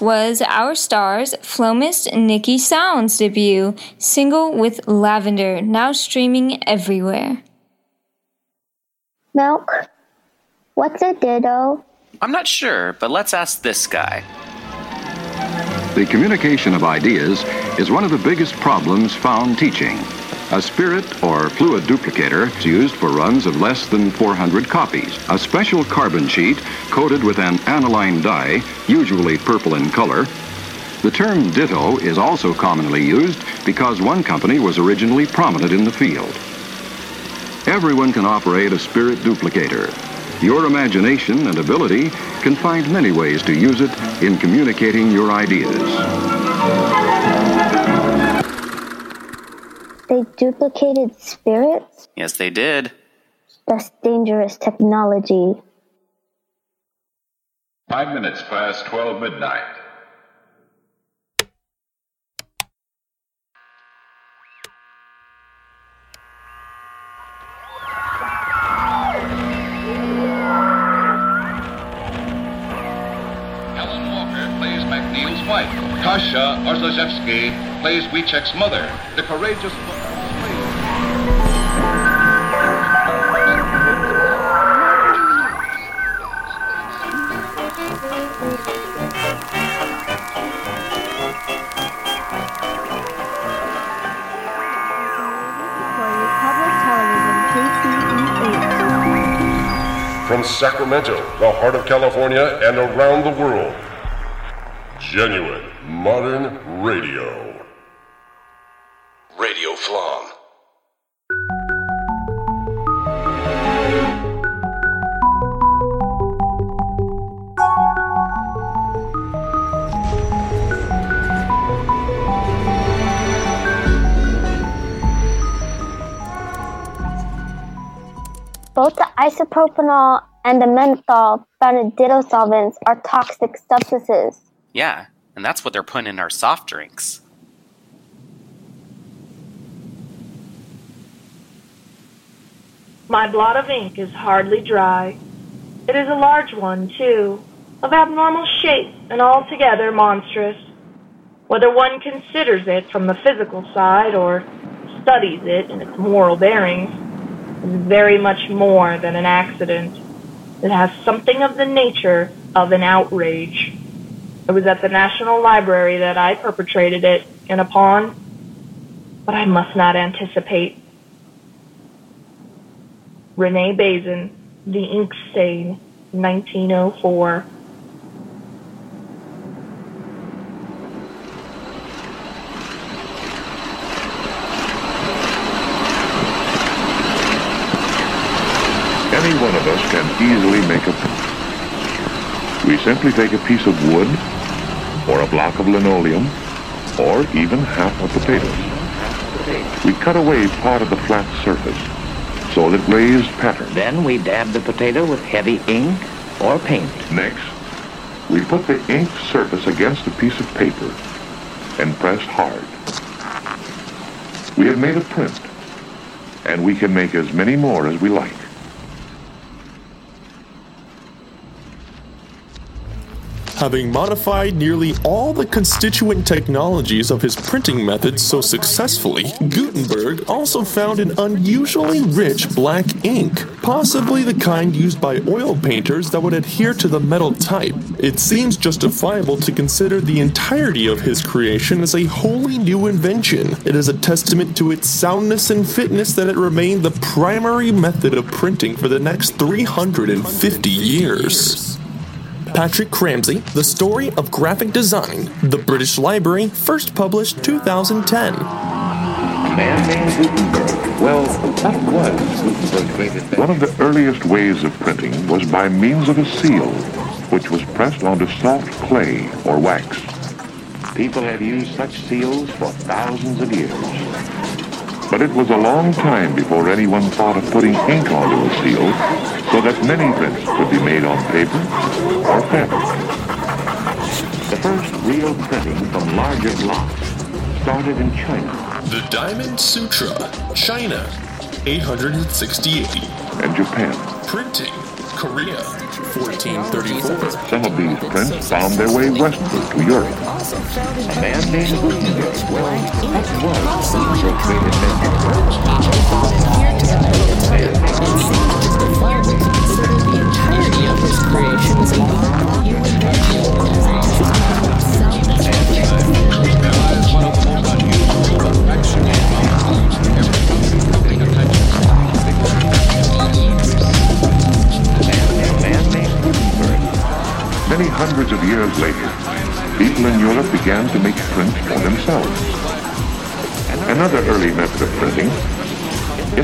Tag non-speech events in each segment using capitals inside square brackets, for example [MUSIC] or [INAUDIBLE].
Was our star's Flomist Nikki Sounds debut, single with Lavender, now streaming everywhere. Milk, what's a ditto? I'm not sure, but let's ask this guy. The communication of ideas is one of the biggest problems found teaching. A spirit or fluid duplicator is used for runs of less than 400 copies. A special carbon sheet coated with an aniline dye, usually purple in color. The term ditto is also commonly used because one company was originally prominent in the field. Everyone can operate a spirit duplicator. Your imagination and ability can find many ways to use it in communicating your ideas. They duplicated spirits? Yes, they did. That's dangerous technology. Five minutes past 12 midnight. Tasha Walker plays McNeil's wife. Kasha Arzajewski plays Wieczek's mother, the courageous. From Sacramento, the heart of California, and around the world. Genuine Modern Radio. Radio Flom. Both the isopropanol and the methanol found in ditto solvents are toxic substances. Yeah, and that's what they're putting in our soft drinks. My blot of ink is hardly dry. It is a large one, too, of abnormal shape and altogether monstrous. Whether one considers it from the physical side or studies it in its moral bearings, is very much more than an accident. It has something of the nature of an outrage. It was at the National Library that I perpetrated it in a pond, but I must not anticipate. Renee Bazin, The Ink Stain, 1904. Any one of us can easily make a pen. We simply take a piece of wood, or a block of linoleum, or even half a potato. We cut away part of the flat surface so that raised pattern. Then we dab the potato with heavy ink or paint. Next, we put the inked surface against a piece of paper and press hard. We have made a print, and we can make as many more as we like. Having modified nearly all the constituent technologies of his printing methods so successfully, Gutenberg also found an unusually rich black ink, possibly the kind used by oil painters that would adhere to the metal type. It seems justifiable to consider the entirety of his creation as a wholly new invention. It is a testament to its soundness and fitness that it remained the primary method of printing for the next 350 years. Patrick Cramsie, The Story of Graphic Design, The British Library, first published 2010. A man Gutenberg. Well, what was Gutenberg's great invention? One of the earliest ways of printing was by means of a seal, which was pressed onto soft clay or wax. People have used such seals for thousands of years. But it was a long time before anyone thought of putting ink onto a seal so that many prints could be made on paper or fabric. The first real printing from larger blocks started in China. The Diamond Sutra, China, 868. And Japan. Printing, Korea, 1434. Some of these prints found their way westward to Europe. A man named Gutenberg. Well, what was Gutenberg's great invention?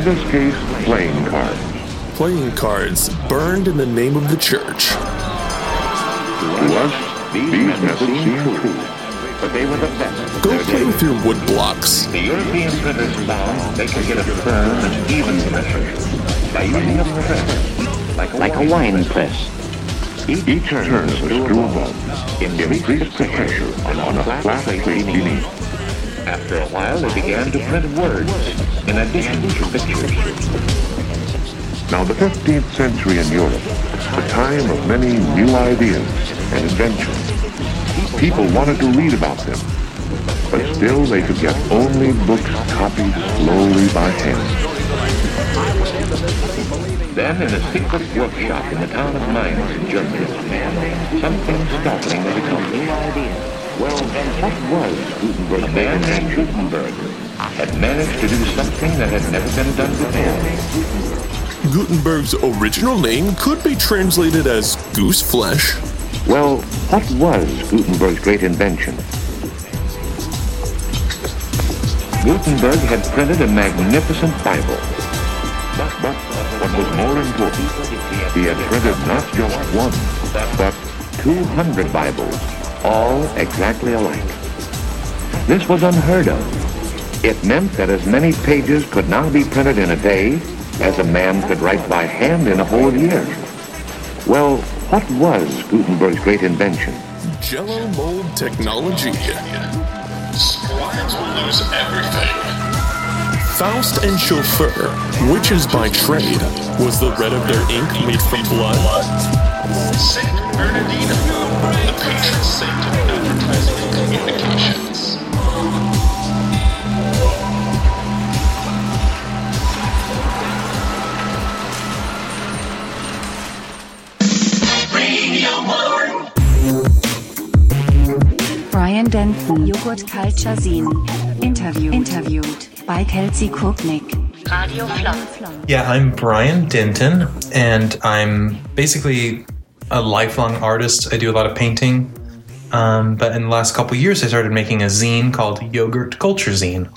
In this case, playing cards. Playing cards burned in the name of the church. To us, these methods seem true. But they were the best. Go play with your wood blocks. The European printers found they could get a firm and even pressure by using a press, like a, like a wine press. Each, Each turn of a screw above increased the pressure on a flat plate beneath. After a while, they began to print words in addition to pictures. Now, the 15th century in Europe, the time of many new ideas and inventions. People wanted to read about them, but still they could get only books copied slowly by hand. Then, in a secret workshop in the town of Mainz in Germany, something startling had become new idea. Well, then what was Gutenberg? A man named Gutenberg had managed to do something that had never been done before. Gutenberg's original name could be translated as goose flesh. Well, what was Gutenberg's great invention? Gutenberg had printed a magnificent Bible. But what was more important, he had printed not just one, but 200 Bibles, all exactly alike. This was unheard of. It meant that as many pages could now be printed in a day as a man could write by hand in a whole year. Well, what was Gutenberg's great invention? Jello mold technology. Squires will lose everything. Faust and Schoeffer, witches by trade, was the red of their ink made from blood? Saint Bernardino, the patron saint of advertising communications. Brian Denton, Yogurt Culture Zine. Interview. Interviewed by Kelsey Kupnick. Radio Flom. Yeah, I'm Brian Denton, and I'm basically a lifelong artist. I do a lot of painting. Um, but in the last couple years, I started making a zine called Yogurt Culture Zine.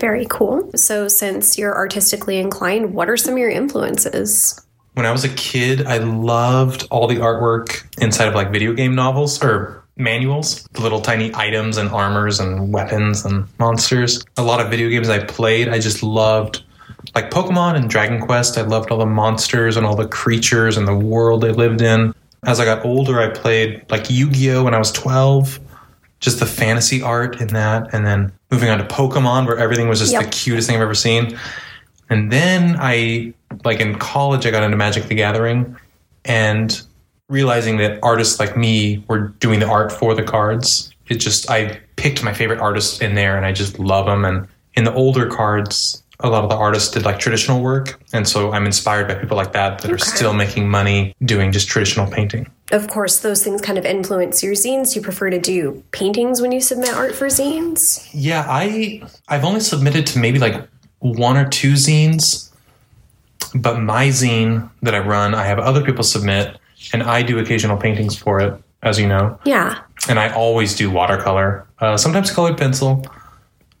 Very cool. So, since you're artistically inclined, what are some of your influences? When I was a kid, I loved all the artwork inside of like video game novels or manuals, the little tiny items and armors and weapons and monsters. A lot of video games I played, I just loved like Pokemon and Dragon Quest. I loved all the monsters and all the creatures and the world they lived in. As I got older, I played like Yu Gi Oh! when I was 12, just the fantasy art in that. And then moving on to Pokemon, where everything was just Yep. the cutest thing I've ever seen. And then I, like in college, I got into Magic the Gathering and realizing that artists like me were doing the art for the cards. It just, I picked my favorite artists in there and I just love them. And in the older cards, a lot of the artists did like traditional work. And so I'm inspired by people like that that are still making money doing just traditional painting. Of course, those things kind of influence your zines. You prefer to do paintings when you submit art for zines? Yeah, I I've only submitted to maybe like one or two zines, but my zine that I run, I have other people submit, and I do occasional paintings for it, as you know. Yeah. And I always do watercolor, uh, sometimes colored pencil,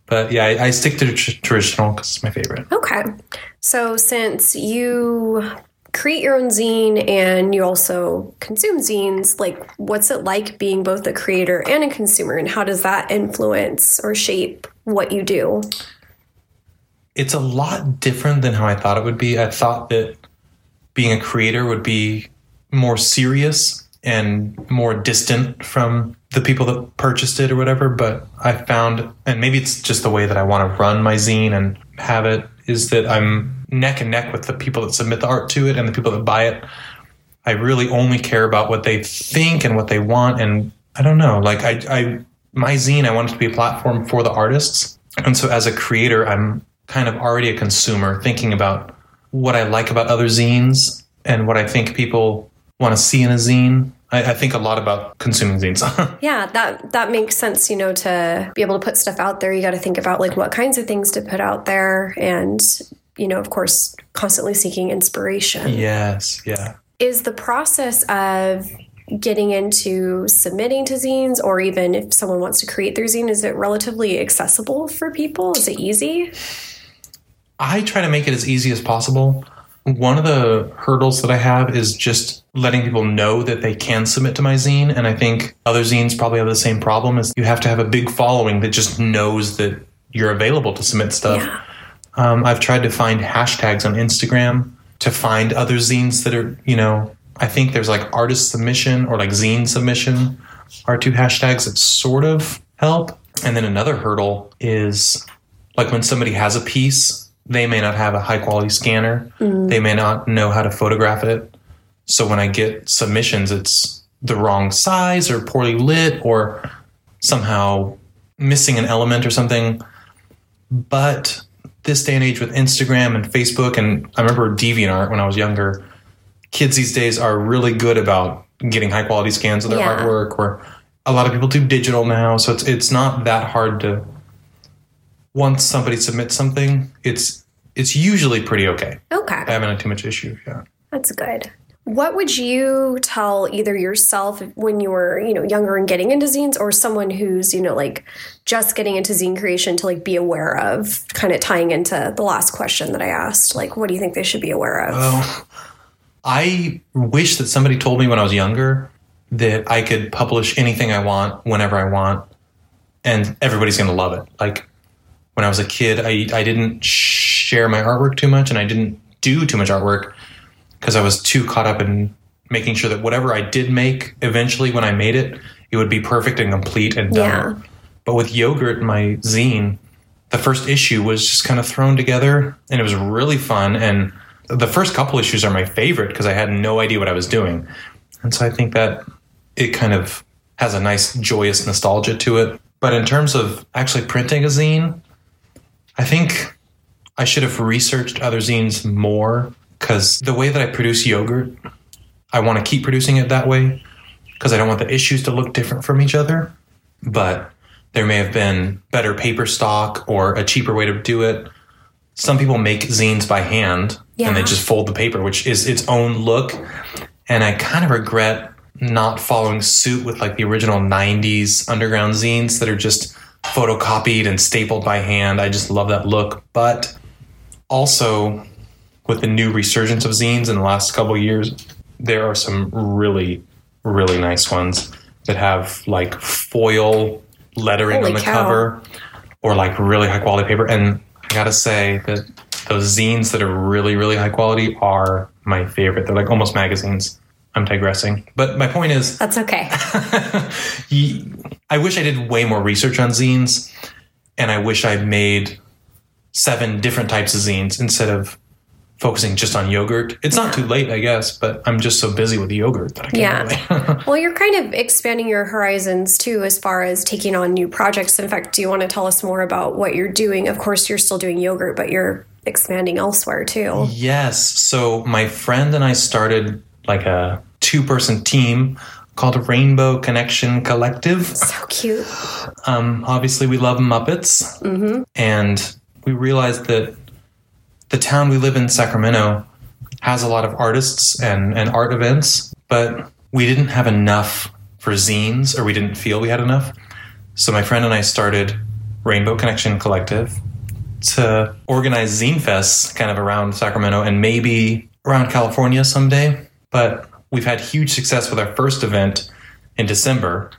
but yeah, I, I stick to tr- traditional because it's my favorite. Okay. So, since you create your own zine and you also consume zines, like what's it like being both a creator and a consumer, and how does that influence or shape what you do? It's a lot different than how I thought it would be. I thought that being a creator would be more serious and more distant from the people that purchased it or whatever. But I found, and maybe it's just the way that I want to run my zine and have it, is that I'm neck and neck with the people that submit the art to it and the people that buy it. I really only care about what they think and what they want. And I don't know, like I, I my zine, I want it to be a platform for the artists. And so as a creator, I'm kind of already a consumer thinking about what I like about other zines and what I think people want to see in a zine. I, I think a lot about consuming zines. [LAUGHS] Yeah, that that makes sense. You know, to be able to put stuff out there, you got to think about like what kinds of things to put out there, and you know, of course, constantly seeking inspiration. yes, yeah. Is the process of getting into submitting to zines, or even if someone wants to create their zine, is it relatively accessible for people? Is it easy? I try to make it as easy as possible. One of the hurdles that I have is just letting people know that they can submit to my zine. And I think other zines probably have the same problem is you have to have a big following that just knows that you're available to submit stuff. Um, I've tried to find hashtags on Instagram to find other zines that are, you know, I think there's like artist submission or like zine submission are two hashtags that sort of help. And then another hurdle is like when somebody has a piece, they may not have a high quality scanner. Mm. They may not know how to photograph it. So when I get submissions, it's the wrong size or poorly lit or somehow missing an element or something. But this day and age with Instagram and Facebook, and I remember DeviantArt when I was younger, kids these days are really good about getting high quality scans of their Yeah. artwork. Or a lot of people do digital now, so it's it's not that hard to. Once somebody submits something, it's it's usually pretty okay. Okay. I haven't had too much issue. Yeah. That's good. What would you tell either yourself when you were, you know, younger and getting into zines or someone who's, you know, like just getting into zine creation to like be aware of, kind of tying into the last question that I asked, like what do you think they should be aware of? Oh, I wish that somebody told me when I was younger that I could publish anything I want whenever I want, and everybody's going to love it. Like when I was a kid, I I didn't share my artwork too much, and I didn't do too much artwork because I was too caught up in making sure that whatever I did make eventually when I made it, it would be perfect and complete and done. Yeah. But with Yogurt, my zine, the first issue was just kind of thrown together and it was really fun. And the first couple issues are my favorite because I had no idea what I was doing. And so I think that it kind of has a nice, joyous nostalgia to it. But in terms of actually printing a zine, I think I should have researched other zines more because the way that I produce yogurt, I want to keep producing it that way because I don't want the issues to look different from each other. But there may have been better paper stock or a cheaper way to do it. Some people make zines by hand and they just fold the paper, which is its own look. And I kind of regret not following suit with like the original 90s underground zines that are just photocopied and stapled by hand. I just love that look. But also, with the new resurgence of zines in the last couple of years, there are some really, really nice ones that have like foil lettering Holy on the cow. cover or like really high quality paper. And I gotta say that those zines that are really, really high quality are my favorite. They're like almost magazines. I'm digressing. But my point is, That's okay. [LAUGHS] I wish I did way more research on zines, and I wish I made seven different types of zines instead of focusing just on yogurt. It's not too late, I guess, but I'm just so busy with yogurt that I can't Yeah. really. [LAUGHS] well, you're kind of expanding your horizons too, as far as taking on new projects. In fact, do you want to tell us more about what you're doing? Of course, you're still doing yogurt, but you're expanding elsewhere too. Yes. So my friend and I started like a two person team called Rainbow Connection Collective. So cute. Um, obviously, we love Muppets. Mm-hmm. and we realized that the town we live in, Sacramento, has a lot of artists and, and art events, but we didn't have enough for zines, or we didn't feel we had enough. So my friend and I started Rainbow Connection Collective to organize zine fests kind of around Sacramento and maybe around California someday. But we've had huge success with our first event in December.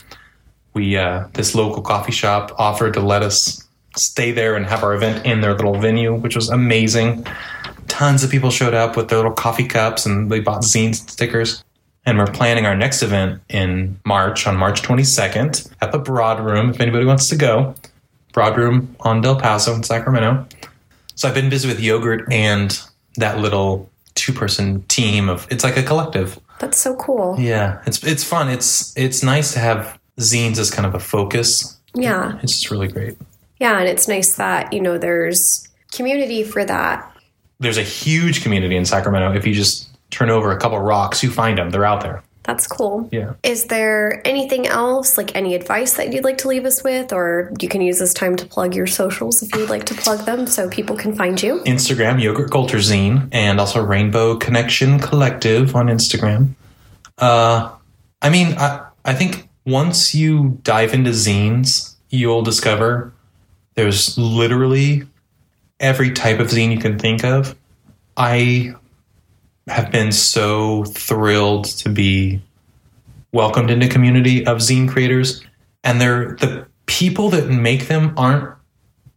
We uh, this local coffee shop offered to let us stay there and have our event in their little venue, which was amazing. Tons of people showed up with their little coffee cups and they bought zines and stickers. And we're planning our next event in March, on March 22nd, at the Broad Room, if anybody wants to go. Broad Room on Del Paso in Sacramento. So I've been busy with yogurt and that little two person team of it's like a collective. That's so cool. Yeah. It's it's fun. It's it's nice to have zines as kind of a focus. Yeah. It's just really great. Yeah. And it's nice that, you know, there's community for that. There's a huge community in Sacramento. If you just turn over a couple rocks, you find them. They're out there. That's cool. Yeah. Is there anything else, like any advice that you'd like to leave us with? Or you can use this time to plug your socials if you'd like to plug them so people can find you. Instagram, Yogurt Culture Zine, and also Rainbow Connection Collective on Instagram. Uh, I mean, I, I think once you dive into zines, you'll discover there's literally every type of zine you can think of. I have been so thrilled to be welcomed into community of zine creators, and they're the people that make them aren't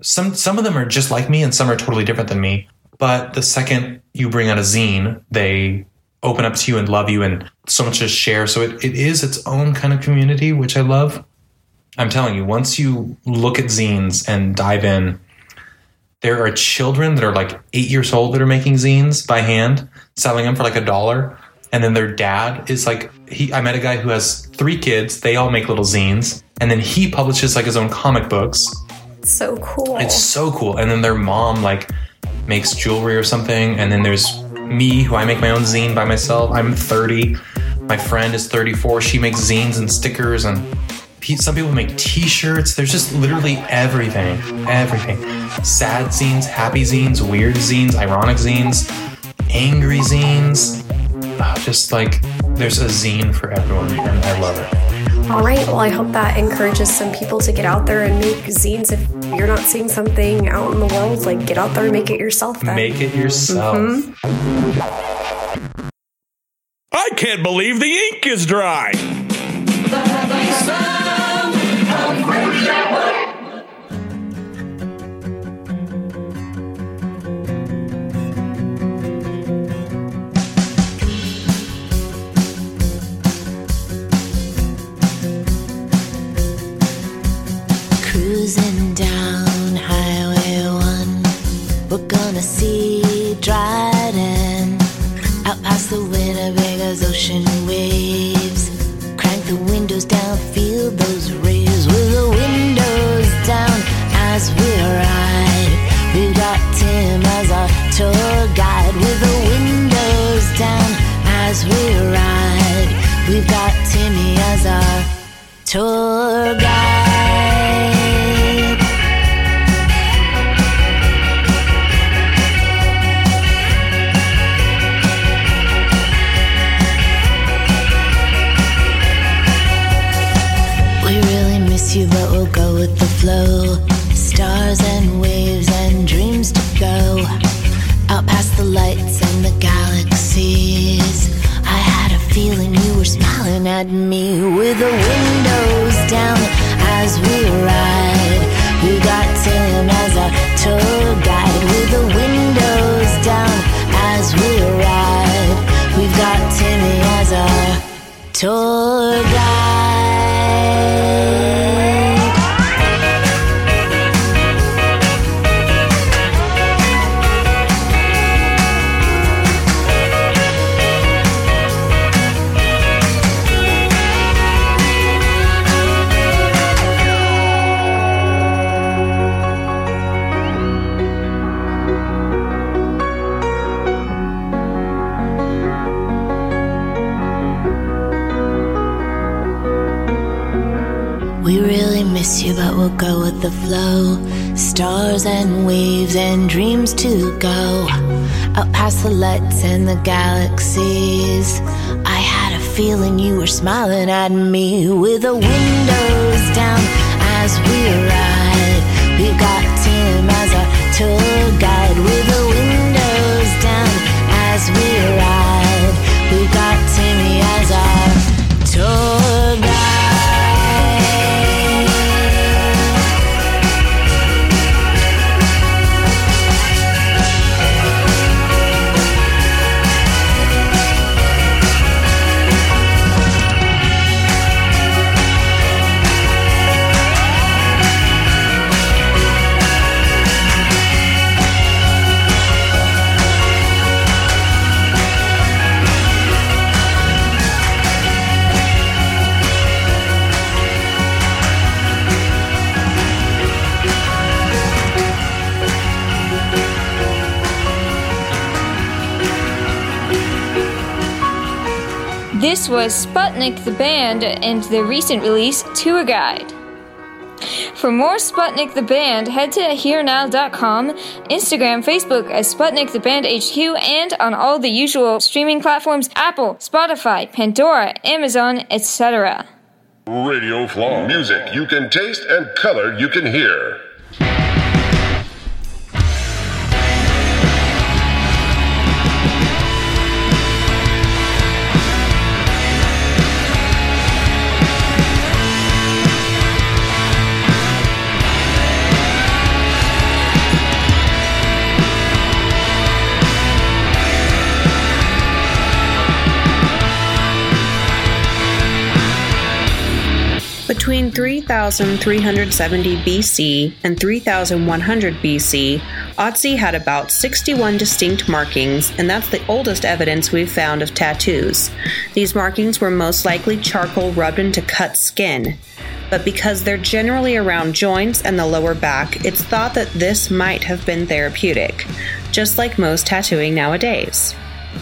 some some of them are just like me and some are totally different than me. But the second you bring out a zine they open up to you and love you and so much to share. So it, it is its own kind of community which i love. I'm telling you once you look at zines and dive in there are children that are like eight years old that are making zines by hand selling them for like a dollar and then their dad is like he i met a guy who has three kids they all make little zines and then he publishes like his own comic books So cool. it's so cool. And then their mom like makes jewelry or something. And then there's me who I make my own zine by myself. I'm 30. My friend is 34. She makes zines and stickers and some people make t-shirts. There's just literally everything. Everything. Sad zines, happy zines, weird zines, ironic zines, angry zines. Ah, Just like there's a zine for everyone and I love it. All right. Well, I hope that encourages some people to get out there and make zines. If you're not seeing something out in the world, like get out there and make it yourself. Then. Make it yourself. Mhm. I can't believe the ink is dry. [LAUGHS] as we ride. We've got Timmy as our tour guide. We really miss you, but we'll go with the flow. At me with the windows down as we ride. We got Tim as our tour guide with the windows down as we ride. We've got Timmy as our tour guide. Go with the flow. Stars and waves and dreams to go. Out past the lights and the galaxies. I had a feeling you were smiling at me with the windows down as we ride. We got Tim as our tour Was Sputnik the Band and their recent release, Tour Guide. For more Sputnik the Band, head to hearnow.com, Instagram, Facebook as Sputnik the Band HQ, and on all the usual streaming platforms Apple, Spotify, Pandora, Amazon, etc. Radio Flaw. Music you can taste and color you can hear. 3370 BC and 3100 BC, Otzi had about 61 distinct markings, and that's the oldest evidence we've found of tattoos. These markings were most likely charcoal rubbed into cut skin. But because they're generally around joints and the lower back, it's thought that this might have been therapeutic, just like most tattooing nowadays.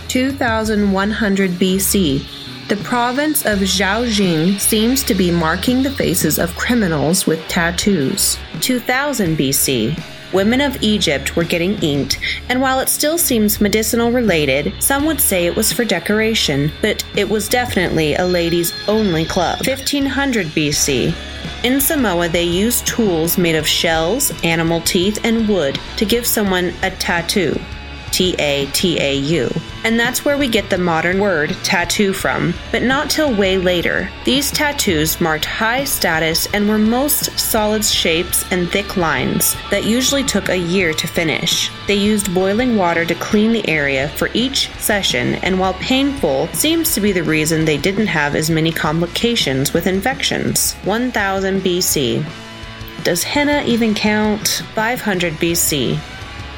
2100 BC, the province of Zhaojing seems to be marking the faces of criminals with tattoos. 2000 BC, women of Egypt were getting inked, and while it still seems medicinal related, some would say it was for decoration, but it was definitely a ladies' only club. 1500 BC, in Samoa, they used tools made of shells, animal teeth, and wood to give someone a tattoo. T A T A U. And that's where we get the modern word tattoo from, but not till way later. These tattoos marked high status and were most solid shapes and thick lines that usually took a year to finish. They used boiling water to clean the area for each session, and while painful, seems to be the reason they didn't have as many complications with infections. 1000 BC. Does henna even count? 500 BC.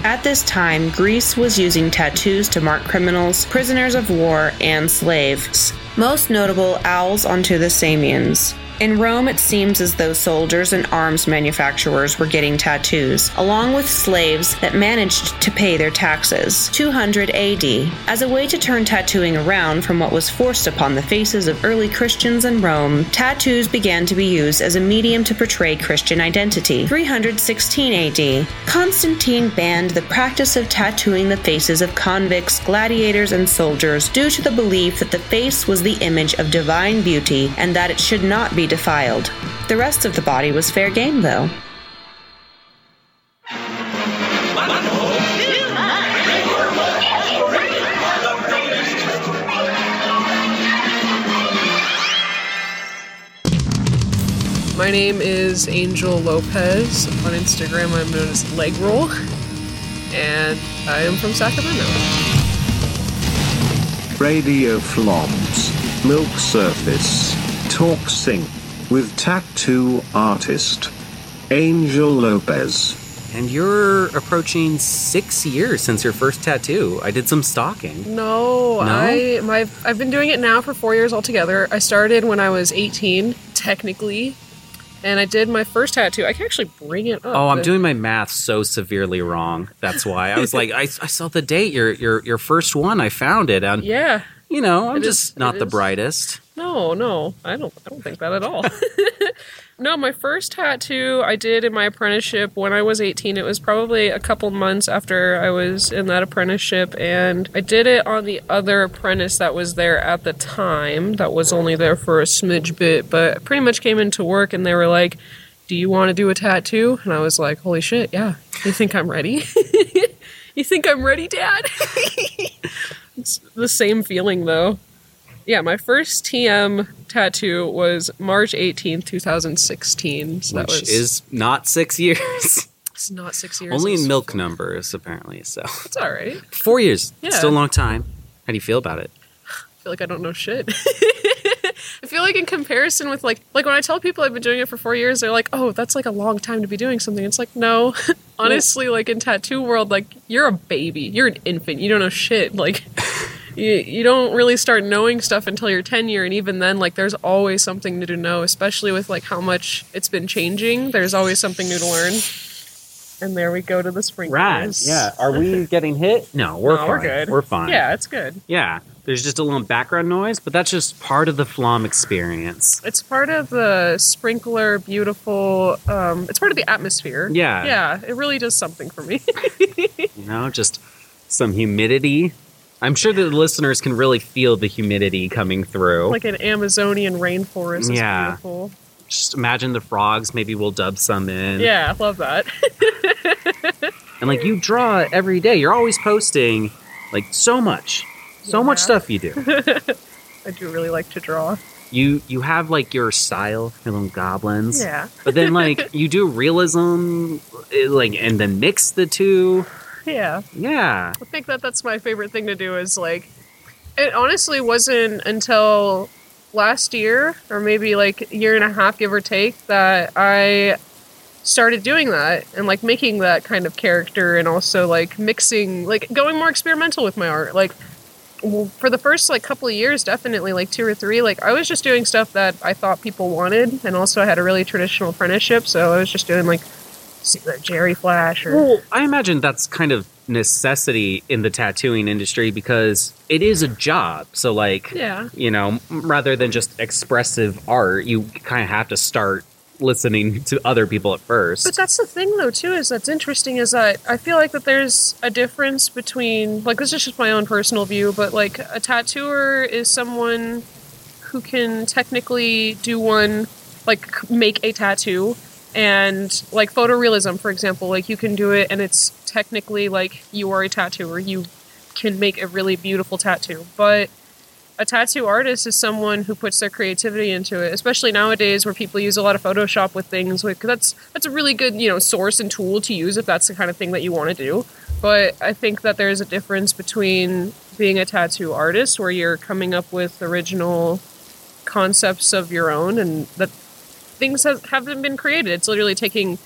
At this time, Greece was using tattoos to mark criminals, prisoners of war, and slaves. Most notable, owls onto the Samians. In Rome, it seems as though soldiers and arms manufacturers were getting tattoos, along with slaves that managed to pay their taxes. 200 AD. As a way to turn tattooing around from what was forced upon the faces of early Christians in Rome, tattoos began to be used as a medium to portray Christian identity. 316 AD. Constantine banned the practice of tattooing the faces of convicts, gladiators, and soldiers due to the belief that the face was the image of divine beauty and that it should not be defiled. The rest of the body was fair game, though. My name is Angel Lopez. On Instagram, I'm known as Leg Roll, and I am from Sacramento. Radio Flops, Milk Surface, Talk Sync, with tattoo artist Angel Lopez. And you're approaching six years since your first tattoo. I did some stalking. No, No? I my I've been doing it now for four years altogether. I started when I was 18, technically, and I did my first tattoo. I can actually bring it up. Oh, I'm doing my math so severely wrong. That's why I was like, I, I saw the date. Your your your first one. I found it. And Yeah. you know, I'm just is- not the brightest. No, no, I don't. I don't think that at all. [LAUGHS] no, my first tattoo I did in my apprenticeship when I was 18. It was probably a couple months after I was in that apprenticeship, and I did it on the other apprentice that was there at the time. That was only there for a smidge bit, but pretty much came into work, and they were like. Do you want to do a tattoo? And I was like, Holy shit, yeah. You think I'm ready? [LAUGHS] you think I'm ready, Dad? [LAUGHS] it's the same feeling though. Yeah, my first TM tattoo was March 18th, 2016. So that which was is not six years. it's not six years. Only in milk numbers, apparently. So it's all right. four years. Yeah. Still a long time. How do you feel about it? I feel like I don't know shit. [LAUGHS] I feel like in comparison with like like when I tell people I've been doing it for four years, they're like, "Oh, that's like a long time to be doing something." It's like, no, [LAUGHS] honestly, like in tattoo world, like you're a baby, you're an infant, you don't know shit. Like you you don't really start knowing stuff until you're ten year, and even then, like there's always something new to know, especially with like how much it's been changing. There's always something new to learn. And there we go to the sprinklers. Rad. Yeah. Are we [LAUGHS] getting hit? No, we're No, fine. we're good. We're fine. Yeah, it's good. Yeah. There's just a little background noise, but that's just part of the Flom experience. It's part of the sprinkler, beautiful. Um, it's part of the atmosphere. Yeah. yeah. It really does something for me. [LAUGHS] You know, just some humidity. I'm sure that the listeners can really feel the humidity coming through. like an Amazonian rainforest. Yeah. beautiful. just imagine the frogs. Maybe we'll dub some in. Yeah, I love that. [LAUGHS] And like you draw every day. You're always posting like so much, so much stuff you do. [LAUGHS] I do really like to draw. You you have like your style, your little goblins. Yeah. But then like you do realism, eh, like and then mix the two. Yeah. Yeah. I think that that's my favorite thing to do is like it honestly wasn't until last year or maybe like a year and a half give or take that I started doing that and like making that kind of character and also like mixing like going more experimental with my art like well, for the first like couple of years definitely like two or three like i was just doing stuff that i thought people wanted and also i had a really traditional apprenticeship so i was just doing like jerry flash or Well, I imagine that's kind of necessity in the tattooing industry because it is a job. So like, Yeah. you know, rather than just expressive art, you kind of have to start listening to other people at first. But that's the thing, though, too, is that's interesting. Is that I feel like that there's a difference between like this is just my own personal view, but like a tattooer is someone who can technically do one, like make a tattoo, and like photorealism, for example, like you can do it, and it's technically like you are a tattooer. You can make a really beautiful tattoo, but a tattoo artist is someone who puts their creativity into it, especially nowadays where people use a lot of Photoshop with things. Like that's that's a really good you know source and tool to use if that's the kind of thing that you want to do. But I think that there's a difference between being a tattoo artist, where you're coming up with original concepts of your own, and that things have, haven't been created. It's literally taking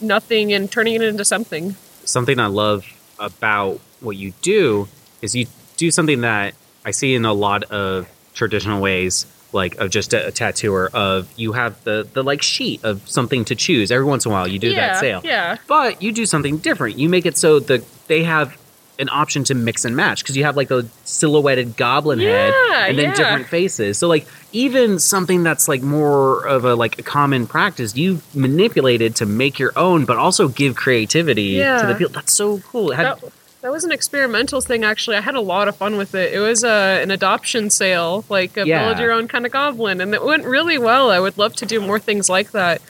nothing and turning it into something. something I love about what you do is you do something that I see in a lot of traditional ways, like of just a, a tattooer. Of you have the the like sheet of something to choose every once in a while. You do yeah, that sale, Yeah. but you do something different. You make it so that they have an option to mix and match because you have like the silhouetted goblin head and then yeah. different faces. So like even something that's like more of a like a common practice, you've manipulated to make your own, but also give creativity to the people. That's so cool. Had- That, that was an experimental thing, actually. I had a lot of fun with it. It was uh, an adoption sale, like a Yeah. build your own kind of goblin, and it went really well. I would love to do more things like that.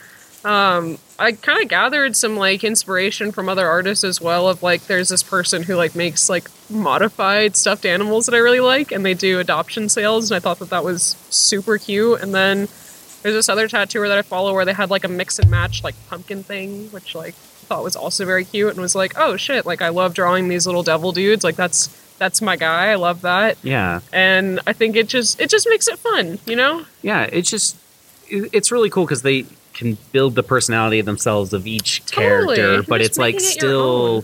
Um, I kind of gathered some like inspiration from other artists as well. Of like, there's this person who like makes like modified stuffed animals that I really like, and they do adoption sales, and I thought that that was super cute. And then there's this other tattooer that I follow where they had like a mix and match like pumpkin thing, which like I thought was also very cute, and was like, oh shit, like I love drawing these little devil dudes. Like that's that's my guy. I love that, yeah. and I think it just it just makes it fun, you know? yeah it's just it's really cool because they can build the personality of themselves of each Totally. character but it's like it still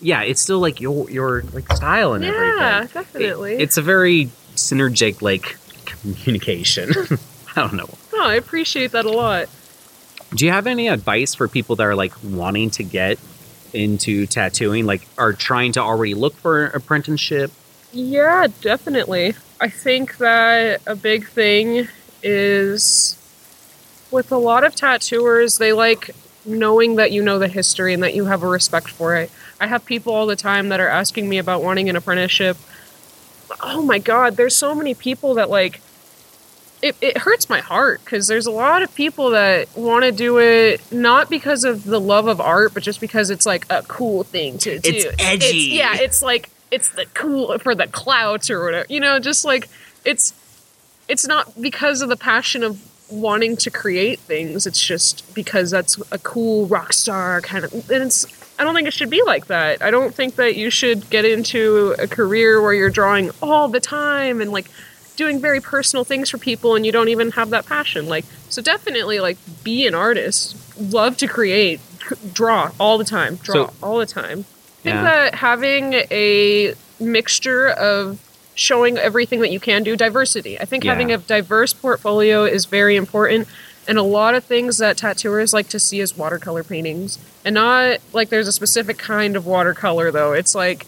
yeah it's still like your your like style and yeah, everything Yeah, definitely. it's a very synergic like communication [LAUGHS] i don't know oh, I appreciate that a lot. do you have any advice for people that are like wanting to get into tattooing like are trying to already look for an apprenticeship Yeah, definitely. I think that a big thing is with a lot of tattooers, they like knowing that you know the history and that you have a respect for it. I have people all the time that are asking me about wanting an apprenticeship. Oh my god, there's so many people that like it, it hurts my heart because there's a lot of people that want to do it not because of the love of art, but just because it's like a cool thing to do. It's edgy. yeah, it's like it's the cool for the clout or whatever. You know, just like it's it's not because of the passion of wanting to create things. It's just because that's a cool rock star kind of. And it's I don't think it should be like that. I don't think that you should get into a career where you're drawing all the time and like doing very personal things for people and you don't even have that passion. Like so definitely like be an artist. Love to create, draw all the time, draw So- all the time. I think Yeah. that having a mixture of showing everything that you can do, diversity. I think Yeah. having a diverse portfolio is very important. And a lot of things that tattooers like to see is watercolor paintings. And not like there's a specific kind of watercolor, though. It's like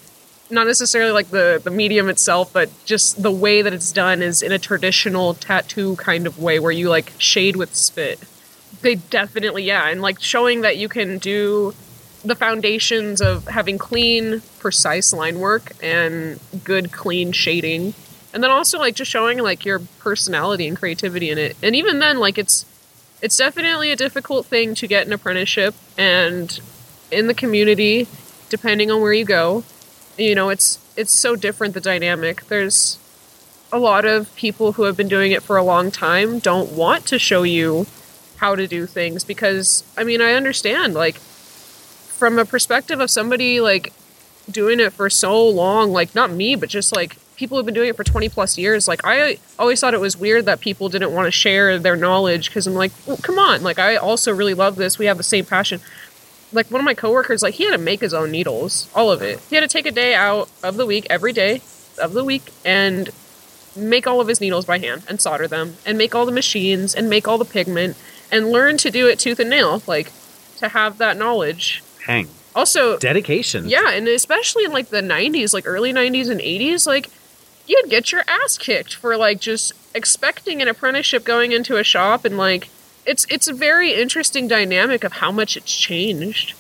not necessarily like the, the medium itself, but just the way that it's done is in a traditional tattoo kind of way where you like shade with spit. They definitely, yeah. And like showing that you can do the foundations of having clean, precise line work and good, clean shading. And then also like just showing like your personality and creativity in it. And even then, like it's it's definitely a difficult thing to get an apprenticeship and in the community, depending on where you go, you know, it's it's so different the dynamic. There's a lot of people who have been doing it for a long time don't want to show you how to do things because I mean, I understand like from a perspective of somebody like doing it for so long, like not me, but just like people who've been doing it for 20 plus years, like I always thought it was weird that people didn't want to share their knowledge because I'm like, well, come on, like I also really love this. We have the same passion. Like one of my coworkers, like he had to make his own needles, all of it. He had to take a day out of the week, every day of the week, and make all of his needles by hand and solder them and make all the machines and make all the pigment and learn to do it tooth and nail, like to have that knowledge. Hang Also, dedication yeah, and especially in like the 90s, like early 90s and 80s, like you'd get your ass kicked for like just expecting an apprenticeship going into a shop and like it's it's a very interesting dynamic of how much it's changed.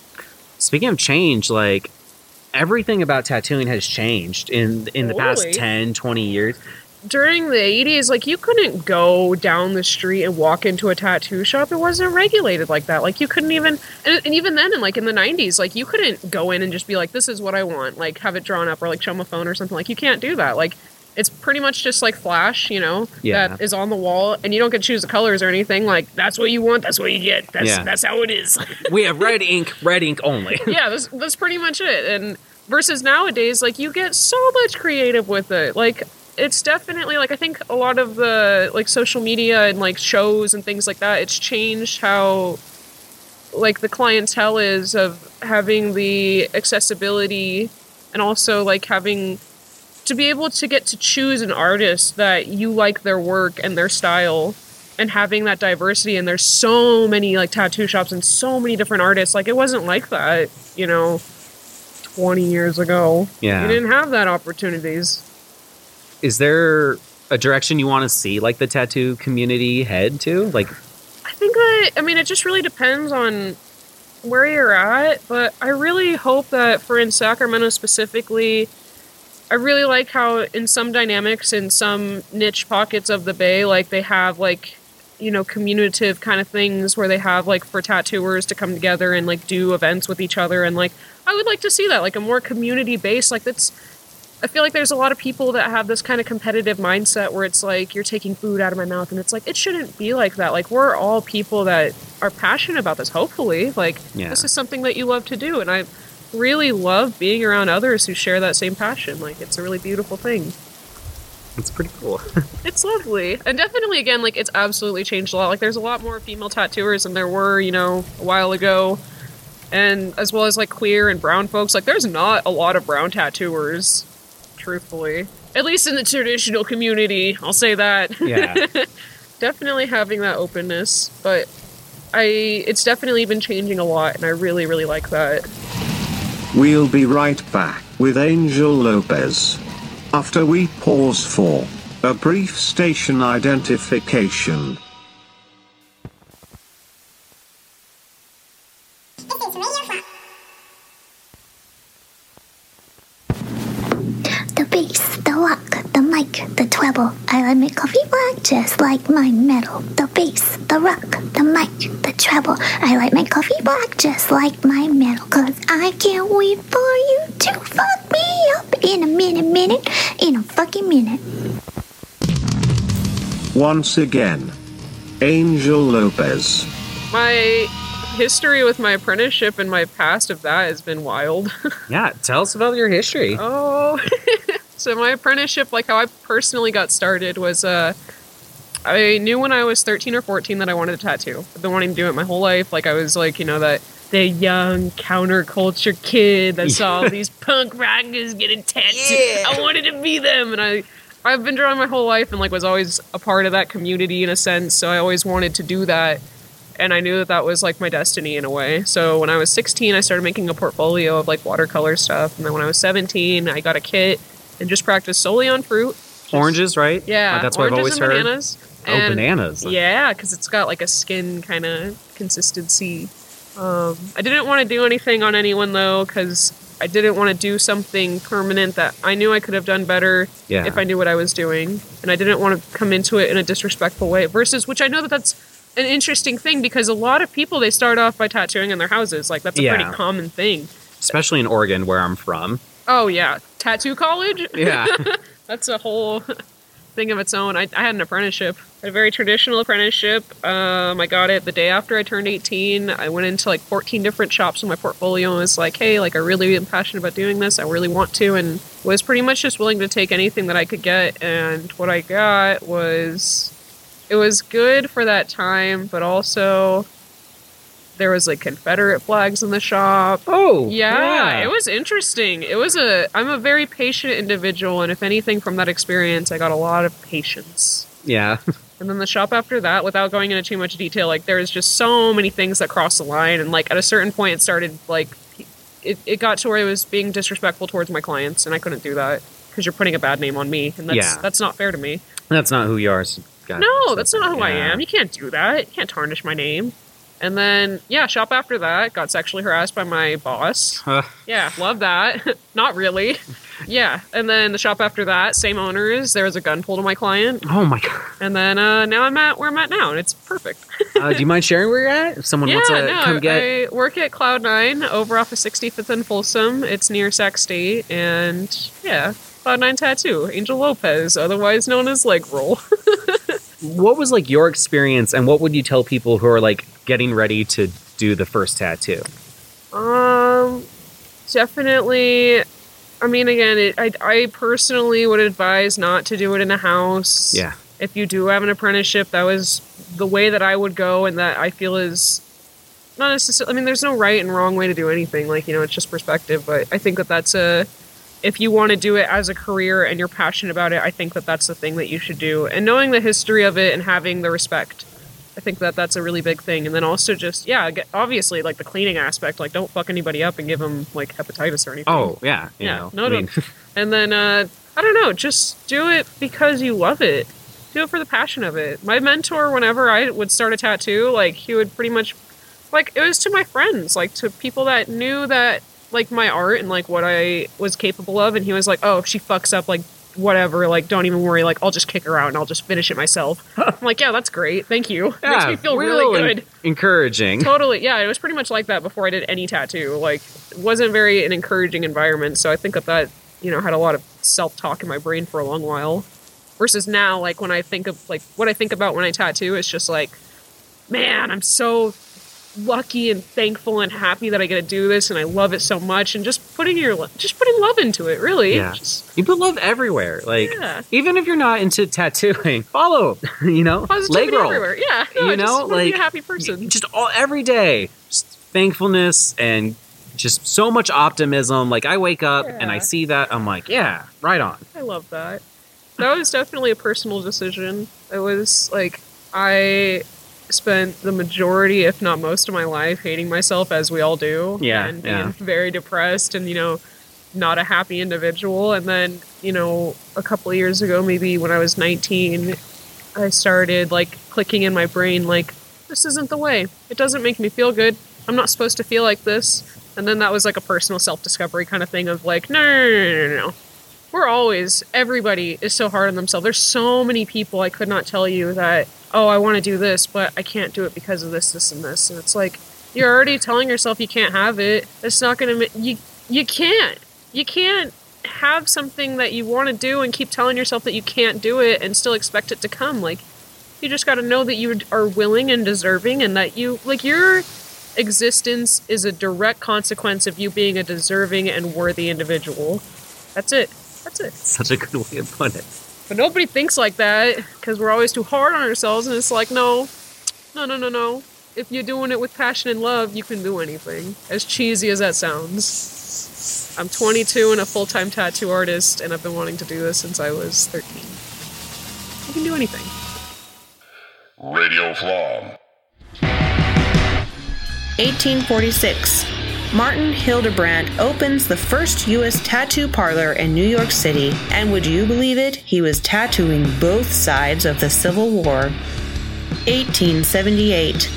Speaking of change, like everything about tattooing has changed in in the past Totally. 10, 20 years. During the 80s, like you couldn't go down the street and walk into a tattoo shop. It wasn't regulated like that. Like you couldn't even and, and even then in like in the 90s, like you couldn't go in and just be like this is what I want, like have it drawn up or like show my phone or something. Like you can't do that. Like it's pretty much just like flash, you know, Yeah. that is on the wall and you don't get to choose the colors or anything. Like that's what you want, that's what you get. That's Yeah. that's how it is. we have red ink, red ink only. [LAUGHS] yeah, that's, that's pretty much it. And versus nowadays, like you get so much creative with it. Like it's definitely like I think a lot of the like social media and like shows and things like that. It's changed how like the clientele is of having the accessibility and also like having to be able to get to choose an artist that you like their work and their style and having that diversity and there's so many like tattoo shops and so many different artists like it wasn't like that you know 20 years ago Yeah. you didn't have that opportunities Is there a direction you want to see like the tattoo community head to? Like, I think that I mean it just really depends on where you're at, but I really hope that for in Sacramento specifically, I really like how in some dynamics in some niche pockets of the bay, like they have like you know communicative kind of things where they have like for tattooers to come together and like do events with each other and like I would like to see that like a more community based like that's I feel like there's a lot of people that have this kind of competitive mindset where it's like you're taking food out of my mouth and it's like it shouldn't be like that. Like we're all people that are passionate about this hopefully. Like Yeah. this is something that you love to do and I really love being around others who share that same passion. Like it's a really beautiful thing. it's pretty cool. [LAUGHS] It's lovely. And definitely again like it's absolutely changed a lot. Like there's a lot more female tattooers than there were, you know, a while ago. And as well as like queer and brown folks, like there's not a lot of brown tattooers, truthfully. At least in the traditional community, I'll say that. Yeah. [LAUGHS] definitely having that openness, but I it's definitely been changing a lot and I really really like that. We'll be right back with Angel Lopez. After we pause for a brief station identification. This is The bass, the rock, the mic, the treble. I like my coffee black just like my metal. The bass, the rock, the mic, the treble. I like my coffee black just like my metal. Cause I can't wait for you to fuck me up in a minute, minute, in a fucking minute. Once again, Angel Lopez. My history with my apprenticeship and my past of that has been wild. [LAUGHS] yeah, tell us about your history. Oh, [LAUGHS] so my apprenticeship, like how I personally got started, was uh, I knew when I was 13 or 14 that I wanted a tattoo. I've been wanting to do it my whole life. Like I was like, you know, that the young counterculture kid that saw all [LAUGHS] these punk rockers getting tattooed. I wanted to be them, and I. I've been drawing my whole life and like was always a part of that community in a sense, so I always wanted to do that and I knew that that was like my destiny in a way. So when I was 16, I started making a portfolio of like watercolor stuff, and then when I was 17, I got a kit and just practice solely on fruit. Oranges, right? Yeah, Uh, that's what I've always and heard. bananas. Oh, And- bananas. Yeah, because it's got like a skin kind of consistency. Um, I didn't want to do anything on anyone though, because I didn't want to do something permanent that I knew I could have done better Yeah. if I knew what I was doing, and I didn't want to come into it in a disrespectful way. Versus, which I know that that's an interesting thing because a lot of people they start off by tattooing in their houses. Like that's a Yeah. pretty common thing. Especially in Oregon, where I'm from. Oh yeah, tattoo college. Yeah. [LAUGHS] that's a whole thing of its own. I, I had an apprenticeship, a very traditional apprenticeship. Um, I got it the day after I turned 18. I went into like 14 different shops in my portfolio and was like, hey, like I really am passionate about doing this. I really want to, and was pretty much just willing to take anything that I could get. And what I got was it was good for that time, but also there was like Confederate flags in the shop. Oh, yeah, yeah. it was interesting. It was a I'm a very patient individual, and if anything from that experience, I got a lot of patience. Yeah. [LAUGHS] And then the shop after that, without going into too much detail, like there was just so many things that crossed the line, and like at a certain point, it started like it, it got to where it was being disrespectful towards my clients, and I couldn't do that because you're putting a bad name on me, and that's Yeah. that's not fair to me. That's not who you are. so- No, that's not who I am. You can't do that. You can't tarnish my name. And then, yeah, shop after that got sexually harassed by my boss. Huh. Yeah, love that. [LAUGHS] not really. Yeah, and then the shop after that, same owners. There was a gun pulled on my client, Oh my god. and then uh, now I'm at where I'm at now, and it's perfect. Uh, do you mind sharing where you're at? If someone yeah, wants to no, come get. I work at Cloud Nine over off of 65th and Folsom. It's near Sac State, and yeah, Cloud Nine Tattoo, Angel Lopez, otherwise known as Leg Roll. [LAUGHS] What was like your experience, and what would you tell people who are like getting ready to do the first tattoo? Um, definitely. I mean, again, it, I I personally would advise not to do it in a house. Yeah. If you do have an apprenticeship, that was the way that I would go, and that I feel is not necessarily. I mean, there's no right and wrong way to do anything. Like you know, it's just perspective. But I think that that's a if you want to do it as a career and you're passionate about it, I think that that's the thing that you should do. And knowing the history of it and having the respect, I think that that's a really big thing. And then also just yeah, obviously like the cleaning aspect, like don't fuck anybody up and give them like hepatitis or anything. Oh yeah, you yeah, know. no, I mean, [LAUGHS] And then uh, I don't know, just do it because you love it. Do it for the passion of it. My mentor, whenever I would start a tattoo, like he would pretty much, like it was to my friends, like to people that knew that like my art and like what I was capable of, and he was like, "Oh, if she fucks up, like whatever, like don't even worry, like I'll just kick her out and I'll just finish it myself." [LAUGHS] I'm like, "Yeah, that's great, thank you. Makes yeah, me feel real really good." encouraging. Totally, yeah. It was pretty much like that before I did any tattoo. Like, it wasn't very an encouraging environment. So I think that that you know had a lot of self talk in my brain for a long while. Versus now, like when I think of like what I think about when I tattoo, it's just like, man, I'm so lucky and thankful and happy that I get to do this, and I love it so much. And just putting your just putting love into it, really. Yeah. Just, You put love everywhere. Like Yeah. even if you're not into tattooing, [LAUGHS] follow. [LAUGHS] You know, positivity leg roll. everywhere. Yeah, no, you know, like a happy person. just all every day, just thankfulness and just so much optimism. Like I wake up and I see that, I'm like, yeah, right on. I love that. That was definitely a personal decision. It was like I spent the majority, if not most of my life, hating myself as we all do. Yeah, And being yeah. very depressed and, you know, not a happy individual. And then, you know, a couple of years ago, maybe when I was 19, I started like clicking in my brain, like, this isn't the way. It doesn't make me feel good. I'm not supposed to feel like this. And then that was like a personal self discovery kind of thing of like, no, no, no, no, no, no. We're always, everybody is so hard on themselves. There's so many people I could not tell you that, oh, I want to do this, but I can't do it because of this, this, and this. And it's like, you're already telling yourself you can't have it. It's not going to, you, you can't. You can't have something that you want to do and keep telling yourself that you can't do it and still expect it to come. Like, you just got to know that you are willing and deserving and that you, like, your existence is a direct consequence of you being a deserving and worthy individual. That's it. That's it. Such a good way to put it. But nobody thinks like that because we're always too hard on ourselves, and it's like, no, no, no, no, no. If you're doing it with passion and love, you can do anything. As cheesy as that sounds. I'm 22 and a full time tattoo artist, and I've been wanting to do this since I was 13. You can do anything. Radio Flom. 1846. Martin Hildebrandt opens the first U.S. tattoo parlor in New York City, and would you believe it? He was tattooing both sides of the Civil War. 1878.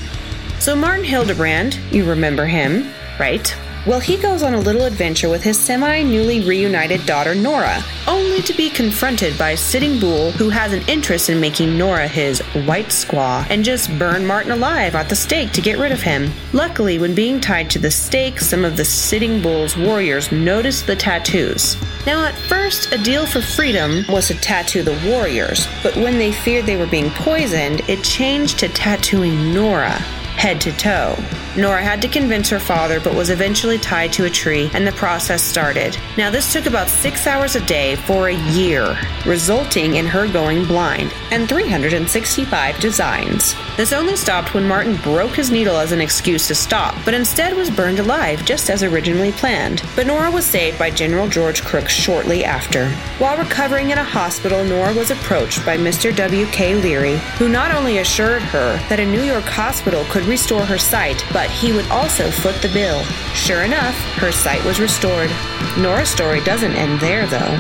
So, Martin Hildebrandt, you remember him, right? Well, he goes on a little adventure with his semi newly reunited daughter Nora, only to be confronted by Sitting Bull, who has an interest in making Nora his white squaw and just burn Martin alive at the stake to get rid of him. Luckily, when being tied to the stake, some of the Sitting Bull's warriors noticed the tattoos. Now, at first, a deal for freedom was to tattoo the warriors, but when they feared they were being poisoned, it changed to tattooing Nora head to toe. Nora had to convince her father, but was eventually tied to a tree, and the process started. Now, this took about six hours a day for a year, resulting in her going blind, and 365 designs. This only stopped when Martin broke his needle as an excuse to stop, but instead was burned alive, just as originally planned. But Nora was saved by General George Crook shortly after. While recovering in a hospital, Nora was approached by Mr. W.K. Leary, who not only assured her that a New York hospital could restore her sight, but he would also foot the bill. Sure enough, her sight was restored. Nora's story doesn't end there, though.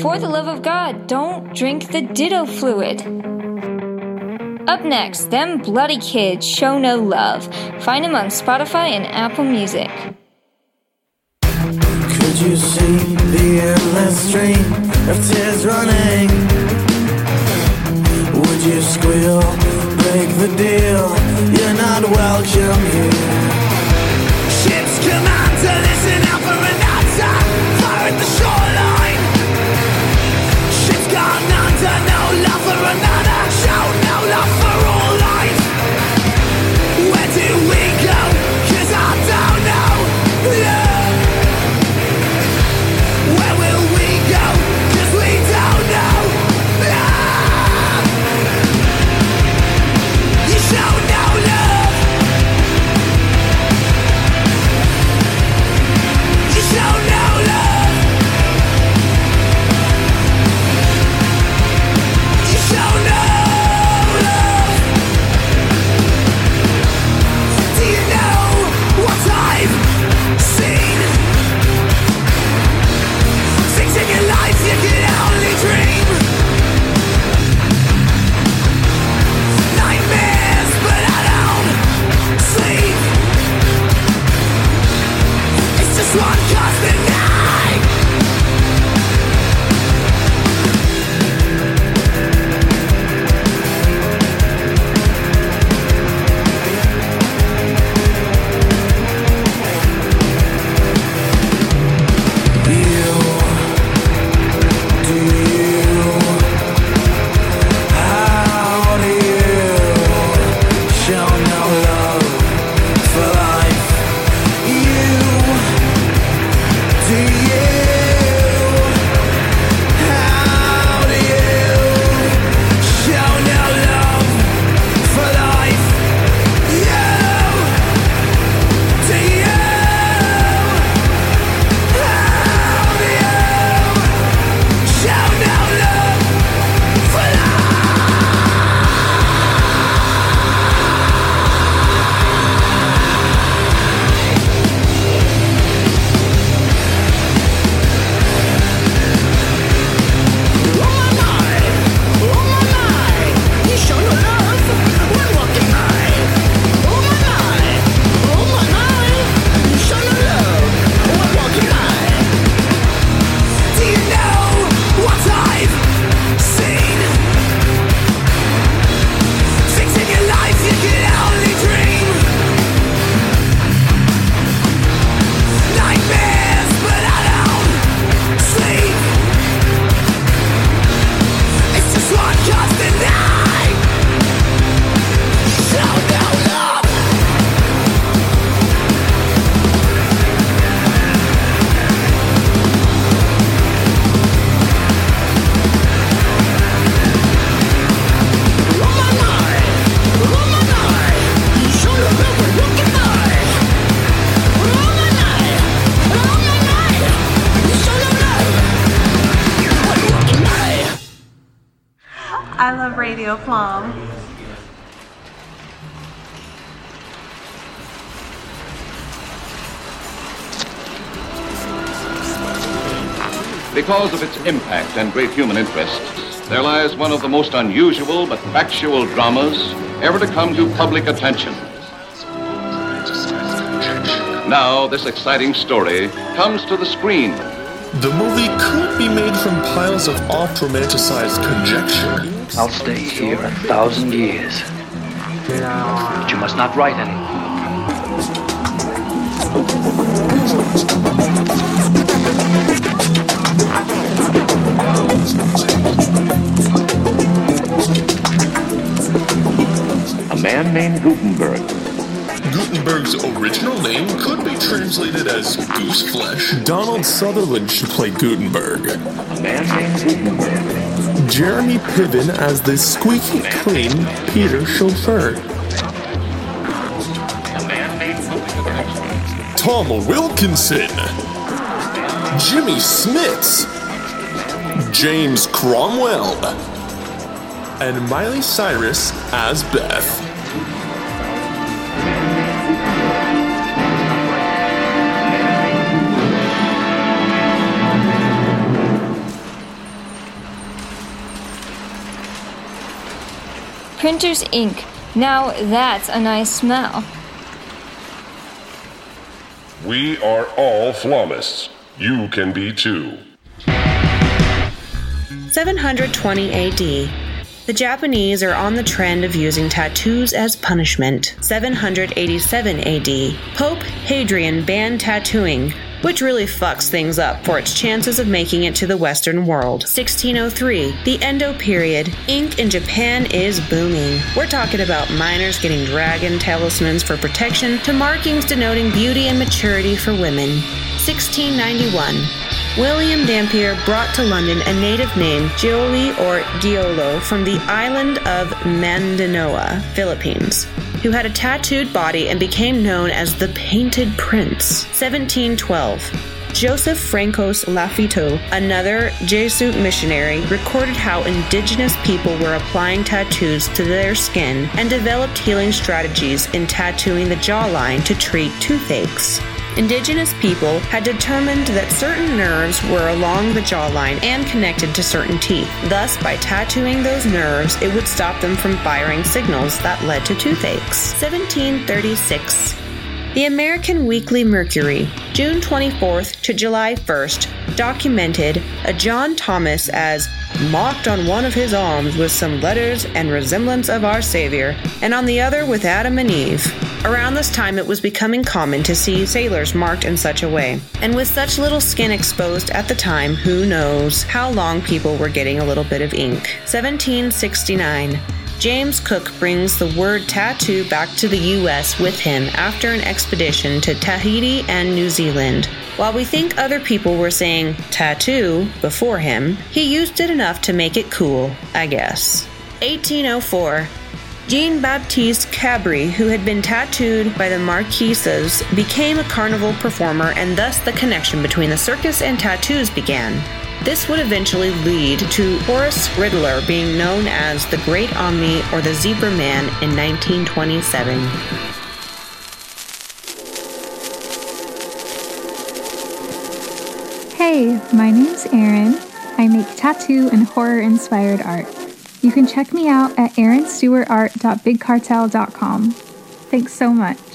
For the love of God, don't drink the ditto fluid. Up next, Them Bloody Kids Show No Love. Find them on Spotify and Apple Music. Could you see the endless stream of tears running? Would you squeal, break the deal? You're not welcome here. Ships come out to listen out impact and great human interest, there lies one of the most unusual but factual dramas ever to come to public attention. Now, this exciting story comes to the screen. The movie could be made from piles of oft romanticized conjecture. I'll stay here a thousand years. But you must not write any. A man named Gutenberg. Gutenberg's original name could be translated as goose flesh. Donald Sutherland should play Gutenberg. A man named Gutenberg. Jeremy Piven as the squeaky clean Peter Schoeffer. A man named Gutenberg. Tom Wilkinson. Jimmy Smits. James Cromwell. And Miley Cyrus as Beth. Printer's ink. Now that's a nice smell. We are all Flamists. You can be too. 720 AD. The Japanese are on the trend of using tattoos as punishment. 787 AD. Pope Hadrian banned tattooing, which really fucks things up for its chances of making it to the Western world. 1603, the Endo period. Ink in Japan is booming. We're talking about miners getting dragon talismans for protection to markings denoting beauty and maturity for women. 1691, William Dampier brought to London a native named Gioli or Giolo from the island of Mandanoa, Philippines, who had a tattooed body and became known as the Painted Prince. 1712. Joseph Francos Lafitau, another Jesuit missionary, recorded how indigenous people were applying tattoos to their skin and developed healing strategies in tattooing the jawline to treat toothaches. Indigenous people had determined that certain nerves were along the jawline and connected to certain teeth. Thus, by tattooing those nerves, it would stop them from firing signals that led to toothaches. 1736. The American Weekly Mercury, June 24th to July 1st, documented a John Thomas as marked on one of his arms with some letters and resemblance of our Savior, and on the other with Adam and Eve. Around this time, it was becoming common to see sailors marked in such a way. And with such little skin exposed at the time, who knows how long people were getting a little bit of ink. 1769. James Cook brings the word tattoo back to the US with him after an expedition to Tahiti and New Zealand. While we think other people were saying tattoo before him, he used it enough to make it cool, I guess. 1804. Jean Baptiste Cabri, who had been tattooed by the Marquises, became a carnival performer, and thus the connection between the circus and tattoos began. This would eventually lead to Horace Ridler being known as the Great Omni or the Zebra Man in 1927. Hey, my name's Erin. I make tattoo and horror inspired art. You can check me out at erinstewartart.bigcartel.com. Thanks so much.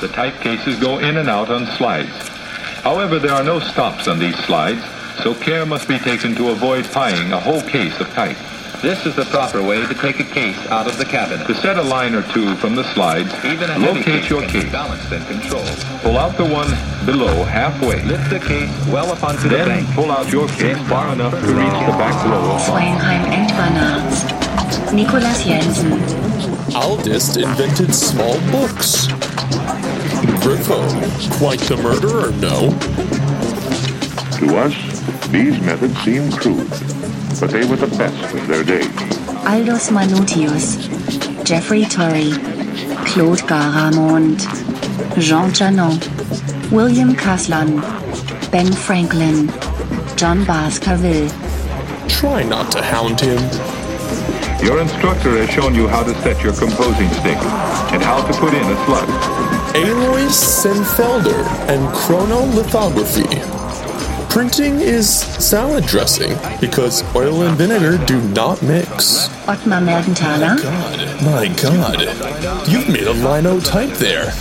The type cases go in and out on slides. However, there are no stops on these slides, so care must be taken to avoid tying a whole case of type. This is the proper way to take a case out of the cabinet. To set a line or two from the slides, Even a locate case your case. balanced and controlled. Pull out the one below halfway. Lift the case well up onto the Then bank. pull out your case far enough to reach the back row. Feuerheim Endwanarzt. Nicolas Jensen. Aldist invented small books. Griffo, quite the murderer, no? To us, these methods seem crude, but they were the best of their day. Aldus Manutius. Jeffrey Tory. Claude Garamond. Jean Janon. William Caslon, Ben Franklin, John Baskerville. Try not to hound him. Your instructor has shown you how to set your composing stick and how to put in a slug. Alois Senefelder and chromolithography. Printing is salad dressing because oil and vinegar do not mix. Ottmar Mergenthaler. My god, my God, you've made a linotype there.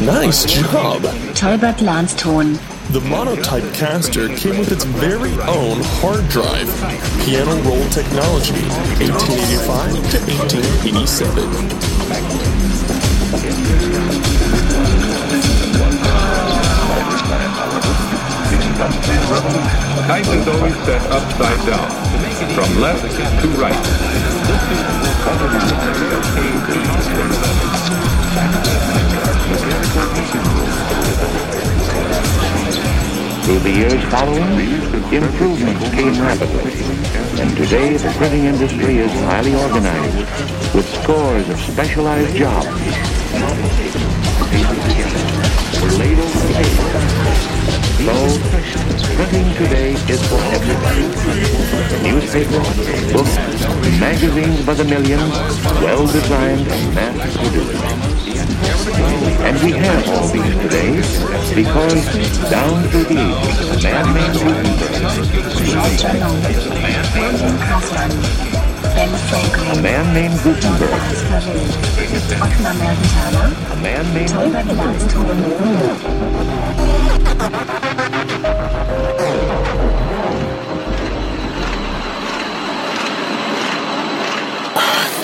Nice job. Tolbert Lanston. The monotype caster came with its very own hard drive. Piano roll technology, 1885 to 1887. Type is always set upside down, from left to right. Through the years following, improvements came rapidly, and today the printing industry is highly organized with scores of specialized jobs. We're. So, printing today is for everybody. Newspapers, books, magazines by the millions, well designed and mass produced. And we have all these today because down through the ages, a man named Gutenberg, a man named Gutenberg, a man named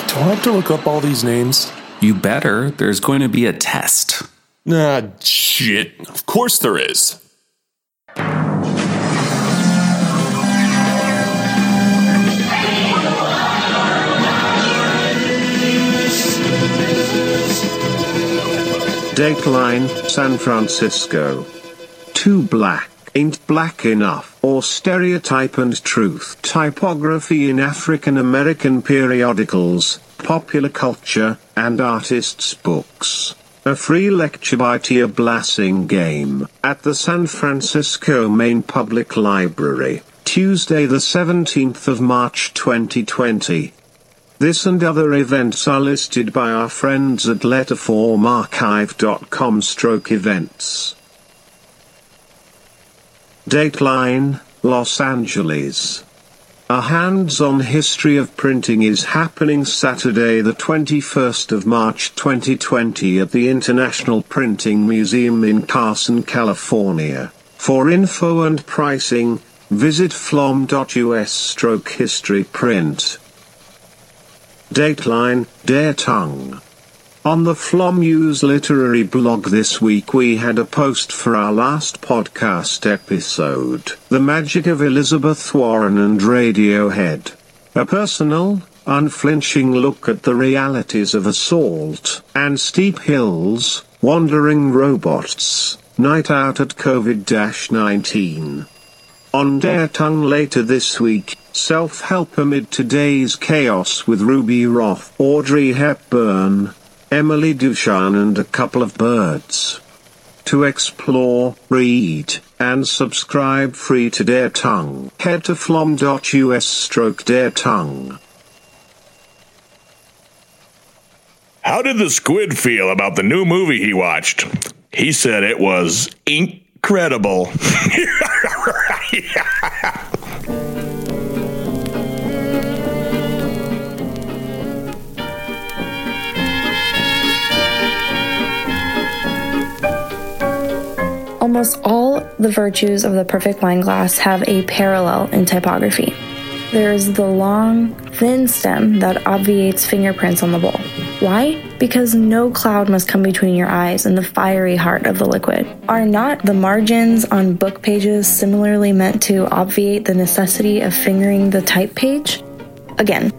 Do I have to look up all these names? You better. There's going to be a test. Ah, shit. Of course there is. Dateline, San Francisco. Too black ain't black enough, or stereotype and truth. Typography in African American periodicals, popular culture, and artists' books. A free lecture by Tia Blassingame at the San Francisco Main Public Library, Tuesday the 17th of March 2020. This and other events are listed by our friends at letterformarchive.com stroke events. Dateline, Los Angeles. A hands-on history of printing is happening Saturday the 21st of March 2020 at the International Printing Museum in Carson, California. For info and pricing, visit flom.us stroke history print. Dateline, Dare Tongue. On the Flomuse Literary blog this week we had a post for our last podcast episode, The Magic of Elizabeth Warren and Radiohead. A personal, unflinching look at the realities of assault and steep hills, wandering robots, night out at COVID-19. On Dare Tongue later this week, self-help amid today's chaos with Ruby Roth, Audrey Hepburn, Emily Dushan and a couple of birds. To explore, read, and subscribe free to Dare Tongue, head to flom.us stroke Dare Tongue. How did the squid feel about the new movie he watched? He said it was incredible. [LAUGHS] Almost all the virtues of the perfect wine glass have a parallel in typography. There is the long, thin stem that obviates fingerprints on the bowl. Why? Because no cloud must come between your eyes and the fiery heart of the liquid. Are not the margins on book pages similarly meant to obviate the necessity of fingering the type page? Again,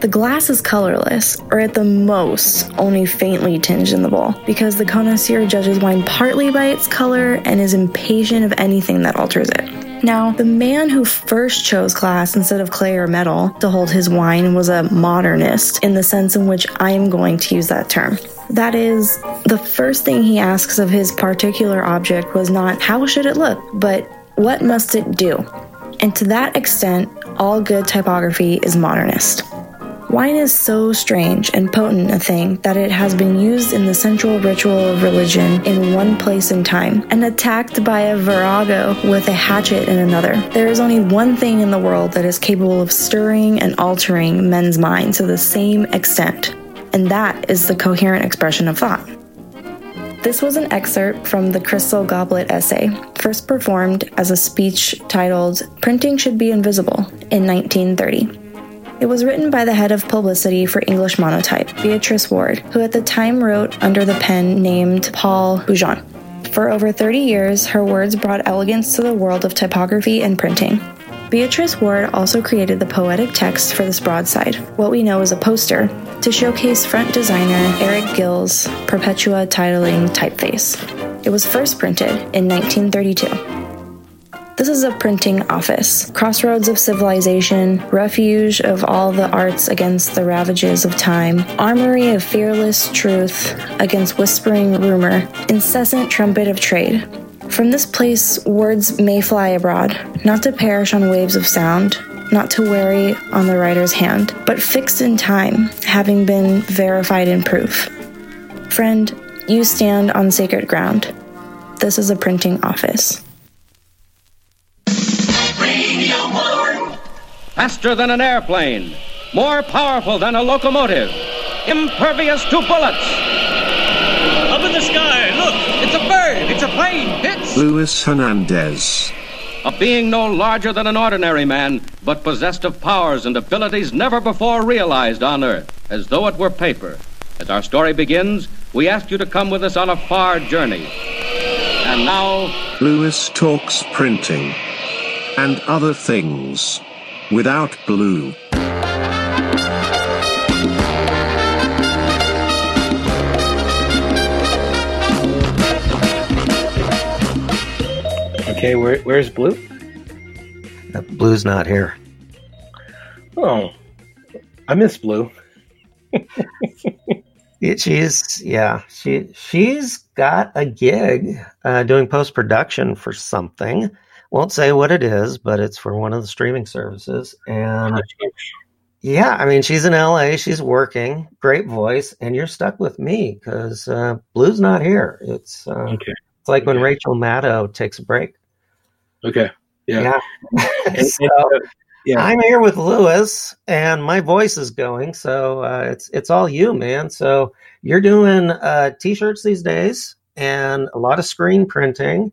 the glass is colorless, or at the most, only faintly tinged in the bowl, because the connoisseur judges wine partly by its color and is impatient of anything that alters it. Now, the man who first chose glass instead of clay or metal to hold his wine was a modernist in the sense in which I am going to use that term. That is, the first thing he asks of his particular object was not how should it look, but what must it do? And to that extent, all good typography is modernist. Wine is so strange and potent a thing that it has been used in the central ritual of religion in one place and time, and attacked by a virago with a hatchet in another. There is only one thing in the world that is capable of stirring and altering men's minds to the same extent, and that is the coherent expression of thought. This was an excerpt from the Crystal Goblet essay, first performed as a speech titled Printing Should Be Invisible in 1930. It was written by the head of publicity for English Monotype, Beatrice Warde, who at the time wrote under the pen named Paul Beaujon. For over 30 years, her words brought elegance to the world of typography and printing. Beatrice Warde also created the poetic text for this broadside, what we know as a poster, to showcase front designer Eric Gill's Perpetua titling typeface. It was first printed in 1932. This is a printing office, crossroads of civilization, refuge of all the arts against the ravages of time, armory of fearless truth against whispering rumor, incessant trumpet of trade. From this place, words may fly abroad, not to perish on waves of sound, not to weary on the writer's hand, but fixed in time, having been verified in proof. Friend, you stand on sacred ground. This is a printing office. Faster than an airplane, more powerful than a locomotive, impervious to bullets. Up in the sky, look, it's a bird, it's a plane, it's. Luis Hernandez. A being no larger than an ordinary man, but possessed of powers and abilities never before realized on Earth, as though it were paper. As our story begins, we ask you to come with us on a far journey. And now. Lewis talks printing and other things without blue. Okay, where, where's Blue? Uh, Blue's not here. Oh, I miss Blue. [LAUGHS] It- she's yeah she she's got a gig uh, doing post production for something. Won't say what it is, but it's for one of the streaming services. And yeah, I mean she's in LA. She's working. Great voice, and you're stuck with me because uh, Blue's not here. It's uh, Okay. It's like when Rachel Maddow takes a break. Okay. Yeah. [LAUGHS] And- so, uh, yeah. I'm here with Lewis, and my voice is going, so uh, it's it's all you, man. So you're doing uh, t-shirts these days, and a lot of screen printing,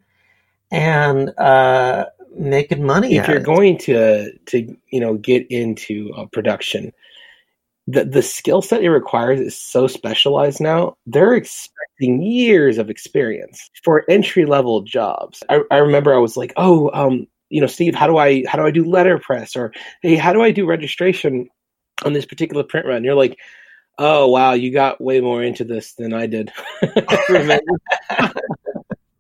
and uh, making money. if you're it. going to to you know get into uh, production the the skill set it requires is so specialized now they're expecting years of experience for entry level jobs I, I remember i was like oh um you know steve how do i how do i do letterpress or hey how do i do registration on this particular print run you're like oh wow you got way more into this than i did? [LAUGHS] [LAUGHS]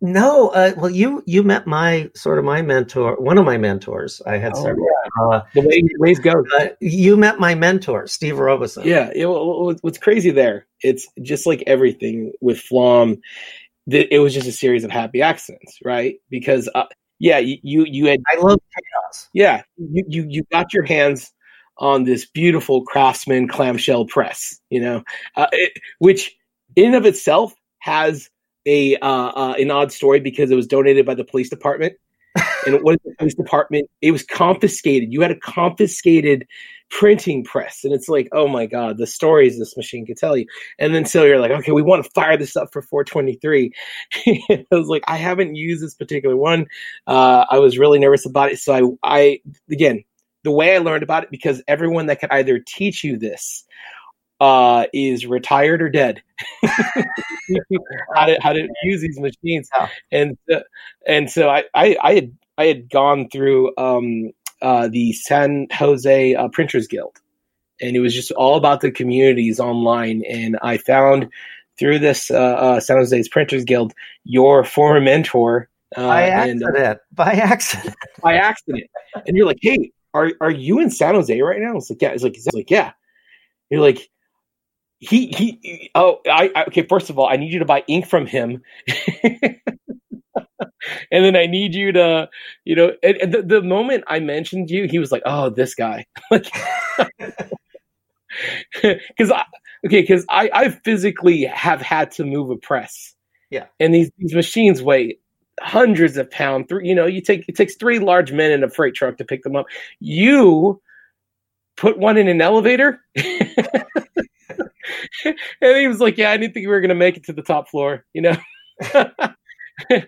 No, uh, well, you you met my sort of my mentor, one of my mentors. I had Oh, several. yeah. Uh, the way ways go uh, you met my mentor, Steve Robeson. Yeah, it, well, what's- crazy there? It's just like everything with Flom. That it was just a series of happy accidents, right? Because uh, yeah, you you, you had I love chaos. Yeah, you, you you got your hands on this beautiful craftsman clamshell press, you know, uh, it, which in of itself has a uh, uh, an odd story because it was donated by the police department. [LAUGHS] and what is the police department? It was confiscated. You had a confiscated printing press, and it's like, oh my god, the stories this machine could tell you. And then so you're like, okay, we want to fire this up for 423. [LAUGHS] I was like, I haven't used this particular one. Uh, I was really nervous about it, so I, I again, the way I learned about it because everyone that could either teach you this uh, is retired or dead. how to how to [LAUGHS] use these machines, and uh, and so I, I I had I had gone through um, uh, the San Jose uh, Printers Guild, and it was just all about the communities online. And I found through this uh, uh, San Jose's Printers Guild your former mentor. Uh, By and, accident. By accident. [LAUGHS] by accident. And you're like, hey, are are you in San Jose right now? It's like, yeah. It's like, it's like, yeah. You're like, he he oh I, I okay first of all i need you to buy ink from him. [LAUGHS] And then i need you to you know and, and the, the moment i mentioned you he was like oh this guy. [LAUGHS] Like [LAUGHS] because i okay because i i physically have had to move a press. Yeah. and these these machines weigh hundreds of pounds three you know you take it takes three large men in a freight truck to pick them up. You put one in an elevator [LAUGHS] and he was like, "Yeah, I didn't think we were gonna make it to the top floor," you know. [LAUGHS]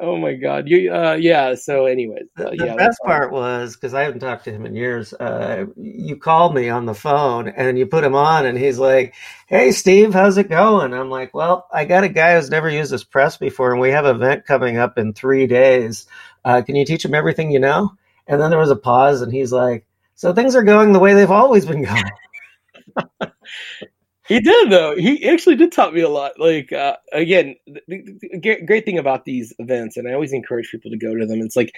oh my god, you, uh, yeah. So, anyways, uh, the yeah. best part was because I haven't talked to him in years. Uh, you called me on the phone and you put him on, and he's like, "Hey, Steve, how's it going?" I'm like, "Well, I got a guy who's never used this press before, and we have an event coming up in three days. Uh, can you teach him everything you know?" And then there was a pause, and he's like, "So things are going the way they've always been going." He did though. He actually did taught me a lot. Like uh, again, the, the, the great- thing about these events, and I always encourage people to go to them. It's like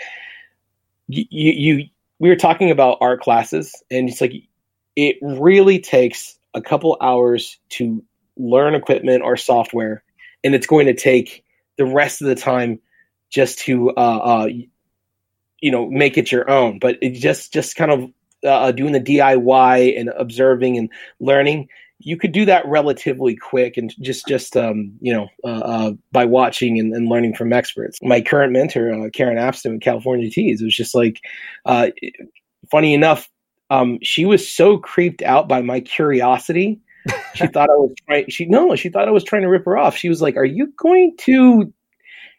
you, you we were talking about art classes, and it's like it really takes a couple hours to learn equipment or software, and it's going to take the rest of the time just to uh, uh, you know make it your own. But it just just kind of uh, doing the DIY and observing and learning, you could do that relatively quick and just just um, you know uh, uh, by watching and, and learning from experts. My current mentor, uh, Karen Apston with California Tees, was just like, uh, funny enough, um, she was so creeped out by my curiosity. She [LAUGHS] thought I was trying. She no, she thought I was trying to rip her off. She was like, "Are you going to?"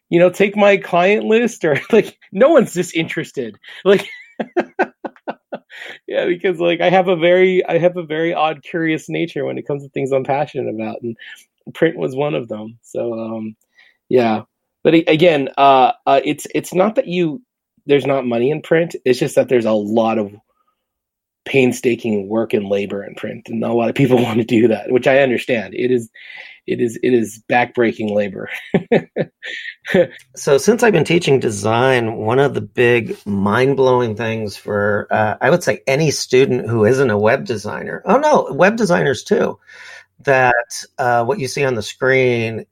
You know, take my client list [LAUGHS] or like no one's disinterested. Like [LAUGHS] [LAUGHS] yeah because like i have a very i have a very odd curious nature when it comes to things i'm passionate about and print was one of them. So um yeah. But again uh, uh it's it's not that you there's not money in print it's just that there's a lot of painstaking work and labor in print and not a lot of people [LAUGHS] want to do that which i understand. It is it is it is backbreaking labor. [LAUGHS] So, since I've been teaching design, one of the big mind blowing things for, uh, I would say, any student who isn't a web designer, oh no, web designers too, that uh, what you see on the screen,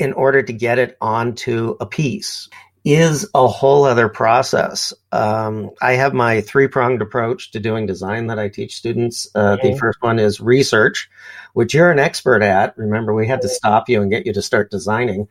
in order to get it onto a piece, is a whole other process. Um, I have my three pronged approach to doing design that I teach students. Uh, The Mhm. first one is research, which you're an expert at. Remember, we had to stop you and get you to start designing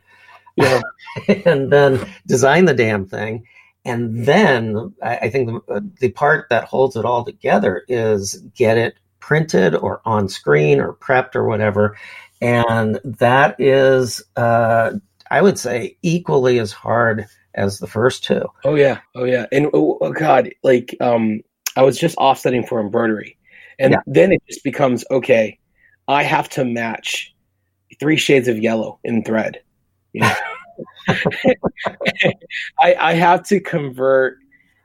yeah [LAUGHS] and then design the damn thing. And then I, I think the, the part that holds it all together is get it printed or on screen or prepped or whatever. And that is, uh, I would say, equally as hard as the first two. Oh yeah, oh yeah, and oh, oh, god, like um, I was just offsetting for embroidery, and Yeah. then it just becomes okay. I have to match three shades of yellow in thread. You know? [LAUGHS] [LAUGHS] I I have to convert,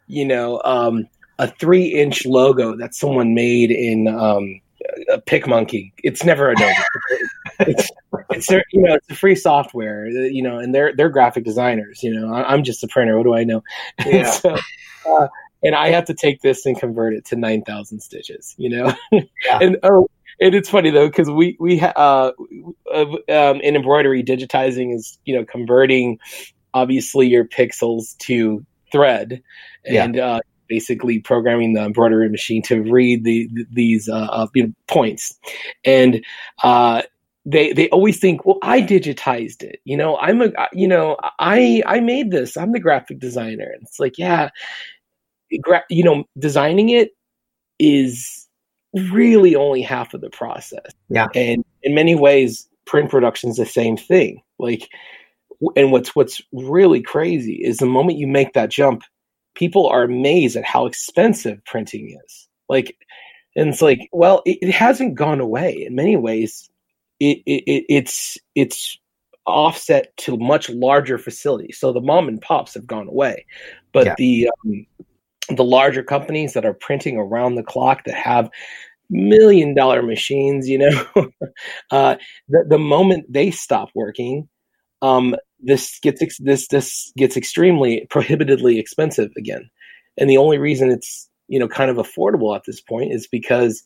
you know, um, a three inch logo that someone made in um, a PicMonkey. It's never Adobe. [LAUGHS] it's it's their, you know it's a free software you know and they're they're graphic designers you know. I, i'm just a printer. What do i know? [LAUGHS] Yeah. so, uh, and i have to take this and convert it to 9000 stitches you know? [LAUGHS] And oh and it's funny though because we we uh, uh, um, in embroidery digitizing is you know converting obviously your pixels to thread Yeah. and uh, basically programming the embroidery machine to read the, th these uh, uh, you know, points. And uh, they they always think well i digitized it. You know i'm a you know i i made this. I'm the graphic designer. And it's like yeah gra- you know designing it is really only half of the process. Yeah. and in many ways print production's the same thing. Like and what's what's really crazy is the moment you make that jump people are amazed at how expensive printing is. Like and it's like well it, it hasn't gone away in many ways it, it, it it's it's offset to much larger facilities so the mom and pops have gone away but Yeah. the um, the larger companies that are printing around the clock that have million dollar machines you know [LAUGHS] uh the, the moment they stop working um this gets ex- this this gets extremely prohibitively expensive again and the only reason it's you know kind of affordable at this point is because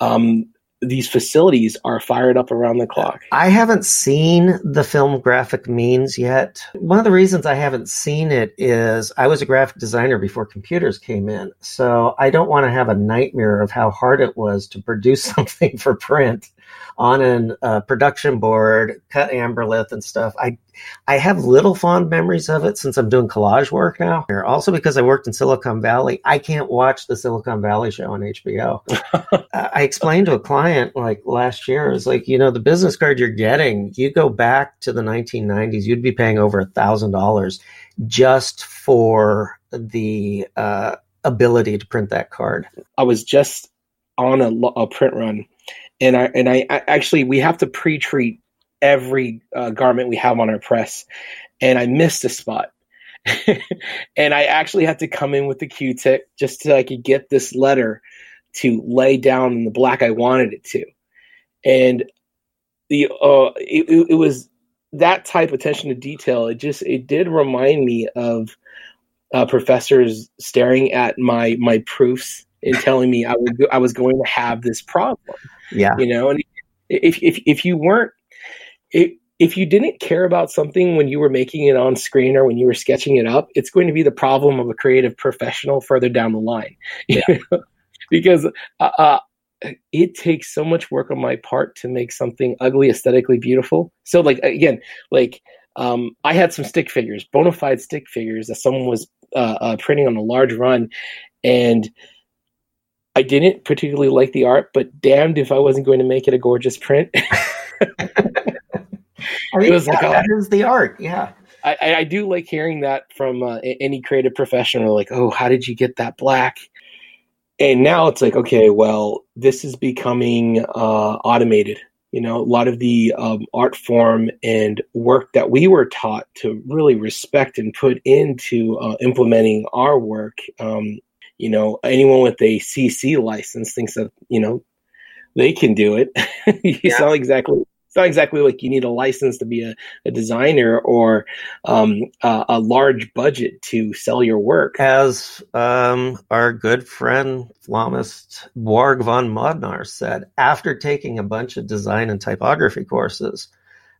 um these facilities are fired up around the clock. I haven't seen the film graphic means yet. One of the reasons I haven't seen it is I was a graphic designer before computers came in. So I don't want to have a nightmare of how hard it was to produce [LAUGHS] something for print on a uh, production board, cut amberlith and stuff. I I have little fond memories of it since I'm doing collage work now. Also because I worked in Silicon Valley, I can't watch the Silicon Valley show on HBO. [LAUGHS] I explained to a client like last year, it's like, you know, the business card you're getting, you go back to the 1990s, you'd be paying over a thousand dollars just for the uh, ability to print that card. I was just on a, a print run and I and I, I actually we have to pre-treat every uh, garment we have on our press, and I missed a spot. [LAUGHS] and I actually had to come in with the Q-tip just so I could get this letter to lay down in the black I wanted it to, and the uh, it, it was that type of attention to detail. It just it did remind me of uh, professors staring at my my proofs and telling me I would I was going to have this problem. Yeah, you know, and if if if you weren't if if you didn't care about something when you were making it on screen or when you were sketching it up, it's going to be the problem of a creative professional further down the line. [LAUGHS] Yeah. because uh, uh, it takes so much work on my part to make something ugly aesthetically beautiful. So, like again, like um, I had some stick figures, bona fide stick figures that someone was uh, uh, printing on a large run, and I didn't particularly like the art, but damned if I wasn't going to make it a gorgeous print. [LAUGHS] I mean, it was yeah, like, oh, that is the art. Yeah. I, I do like hearing that from uh, any creative professional. Like, oh, how did you get that black? And now it's like, okay, well, this is becoming uh, automated. You know, a lot of the um, art form and work that we were taught to really respect and put into uh, implementing our work. Um, you know, anyone with a CC license thinks that you know they can do it. [LAUGHS] you yeah. sound exactly it's not exactly like you need a license to be a, a designer or um, a, a, large budget to sell your work. As um, our good friend Flamist Warg von Modnar said, after taking a bunch of design and typography courses,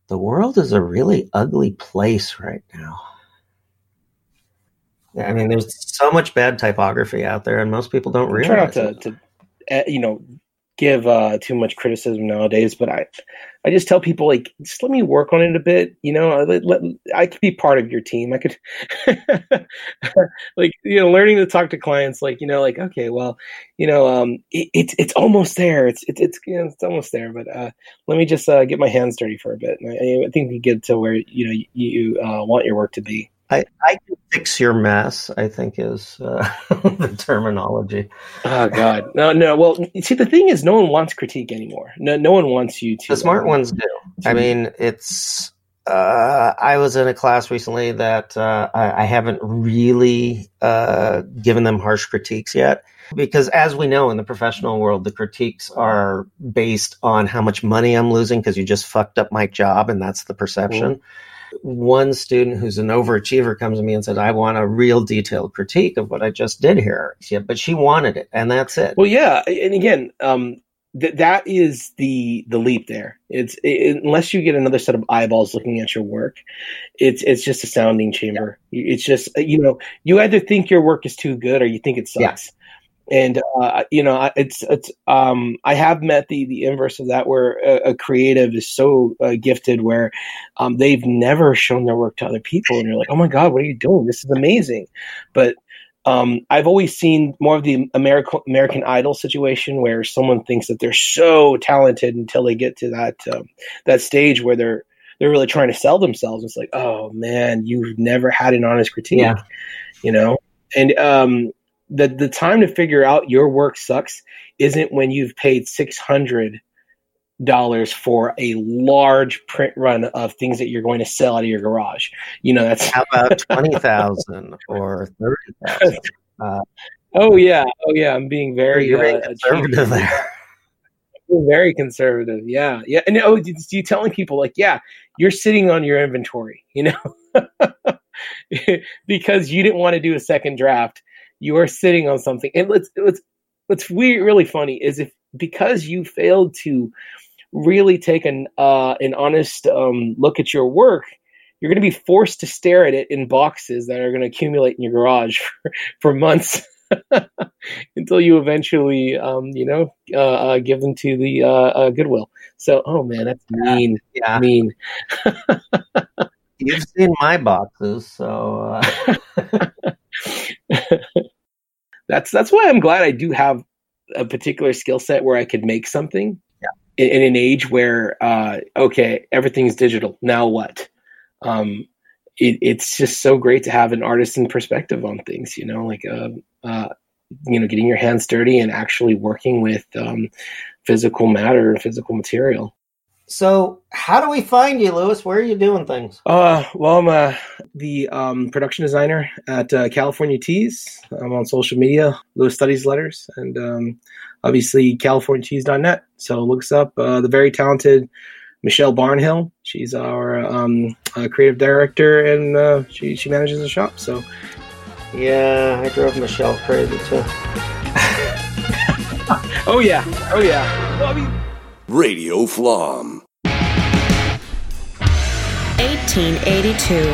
the world is a really ugly place right now. I mean, there's so much bad typography out there, and most people don't realize. Try not to, to, eh, you know, give uh, too much criticism nowadays, but I, I just tell people like, just let me work on it a bit. You know, let, let, I could be part of your team. I could, [LAUGHS] like, you know, learning to talk to clients, like, you know, like, okay, well, you know, um, it, it's it's almost there. It's it's it's you know, it's almost there. But uh, let me just uh, get my hands dirty for a bit. And I, I think we get to where you know you, you uh, want your work to be. I, I can fix your mess. I think is uh, [LAUGHS] the terminology. Oh God, no, no. Well, see, the thing is, no one wants critique anymore. No, no one wants you to. The smart uh, ones do. I mean, it's. Uh, I was in a class recently that uh, I, I, haven't really uh, given them harsh critiques yet. Because as we know in the professional world, the critiques are based on how much money I'm losing because you just fucked up my job, and that's the perception. Mm-hmm one student who's an overachiever comes to me and says, I want a real detailed critique of what I just did here. Yeah, but she wanted it, and that's it. Well, yeah. And again, um, th- that is the the leap there. It's it, unless you get another set of eyeballs looking at your work, it's it's just a sounding chamber. Yeah. It's just you know you either think your work is too good or you think it sucks. Yeah and uh, you know it's it's um, I have met the the inverse of that where a, a creative is so uh, gifted where um, they've never shown their work to other people and you're like oh my god what are you doing this is amazing but um, I've always seen more of the American American Idol situation where someone thinks that they're so talented until they get to that um, that stage where they're they're really trying to sell themselves. It's like, oh man, you've never had an honest critique, yeah. you know. And um, the the time to figure out your work sucks isn't when you've paid six hundred dollars for a large print run of things that you're going to sell out of your garage. You know, that's how about twenty thousand or thirty thousand. [LAUGHS] Uh, oh yeah, oh yeah. I'm being very, uh, conservative there. very conservative. Yeah, yeah. And oh, you telling people like, yeah, you're sitting on your inventory, you know, [LAUGHS] because you didn't want to do a second draft you are sitting on something. And let's let's what's weird, really funny is if because you failed to really take an uh, an honest um, look at your work, you're going to be forced to stare at it in boxes that are going to accumulate in your garage [LAUGHS] for, for months [LAUGHS] until you eventually, um, you know, uh, uh, give them to the uh, uh, Goodwill. So, oh man, that's mean, Yeah. mean. [LAUGHS] You've seen my boxes, so uh, that's that's why I'm glad I do have a particular skill set where I could make something. Yeah. In, in an age where uh, okay, everything's digital. Now what? Um, it, it's just so great to have an artisan perspective on things. You know, like uh, uh, you know, getting your hands dirty and actually working with um, physical matter physical material. So how do we find you, Lewis? Where are you doing things? Uh, well, I'm uh, the um, production designer at uh, California Tees. I'm on social media, Lewis Studies Letters, and um, obviously CaliforniaTees.net. So look us up. Uh, the very talented Michelle Barnhill. She's our um, uh, creative director, and uh, she she manages the shop. So Yeah, I drove Michelle crazy too. [LAUGHS] oh yeah, oh yeah. Well, I mean, Radio Flom. 1882.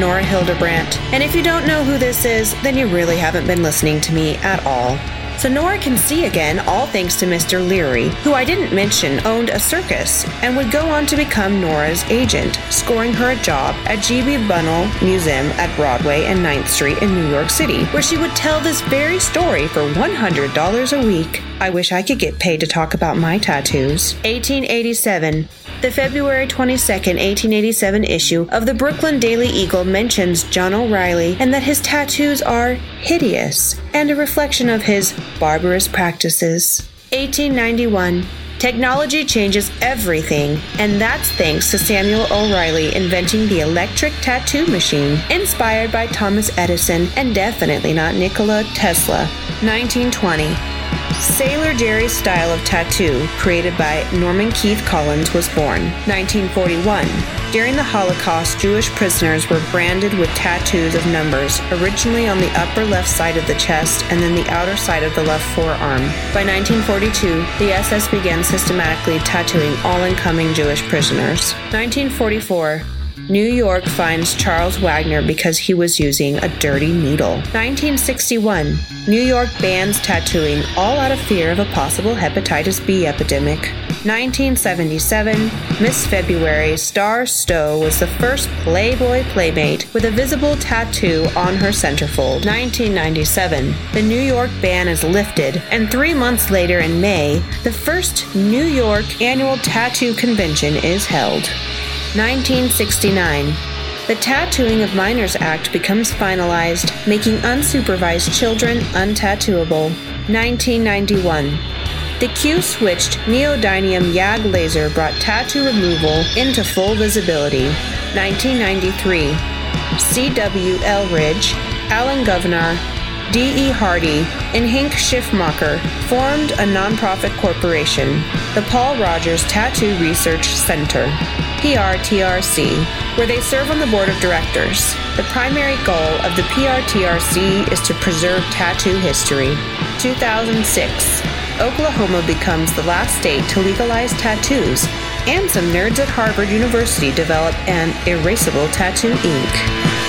Nora Hildebrandt. And if you don't know who this is, then you really haven't been listening to me at all. So Nora can see again, all thanks to Mr. Leary, who I didn't mention owned a circus and would go on to become Nora's agent, scoring her a job at G.B. Bunnell Museum at Broadway and 9th Street in New York City, where she would tell this very story for $100 a week. I wish I could get paid to talk about my tattoos. 1887. The February 22nd, 1887 issue of the Brooklyn Daily Eagle mentions John O'Reilly and that his tattoos are hideous and a reflection of his barbarous practices. 1891. Technology changes everything, and that's thanks to Samuel O'Reilly inventing the electric tattoo machine, inspired by Thomas Edison and definitely not Nikola Tesla. 1920. Sailor Jerry's style of tattoo, created by Norman Keith Collins, was born. 1941. During the Holocaust, Jewish prisoners were branded with tattoos of numbers, originally on the upper left side of the chest and then the outer side of the left forearm. By 1942, the SS began systematically tattooing all incoming Jewish prisoners. 1944. New York finds Charles Wagner because he was using a dirty needle. 1961. New York bans tattooing, all out of fear of a possible hepatitis B epidemic. 1977. Miss February Star Stowe was the first Playboy playmate with a visible tattoo on her centerfold. 1997. The New York ban is lifted, and three months later in May, the first New York annual tattoo convention is held. 1969. The Tattooing of Minors Act becomes finalized, making unsupervised children untattooable. 1991. The Q switched neodymium YAG laser brought tattoo removal into full visibility. 1993. C.W. Eldridge, Alan Govenar, D.E. Hardy, and Hank Schiffmacher formed a nonprofit corporation, the Paul Rogers Tattoo Research Center, PRTRC, where they serve on the board of directors. The primary goal of the PRTRC is to preserve tattoo history. 2006. Oklahoma becomes the last state to legalize tattoos, and some nerds at Harvard University develop an erasable tattoo ink.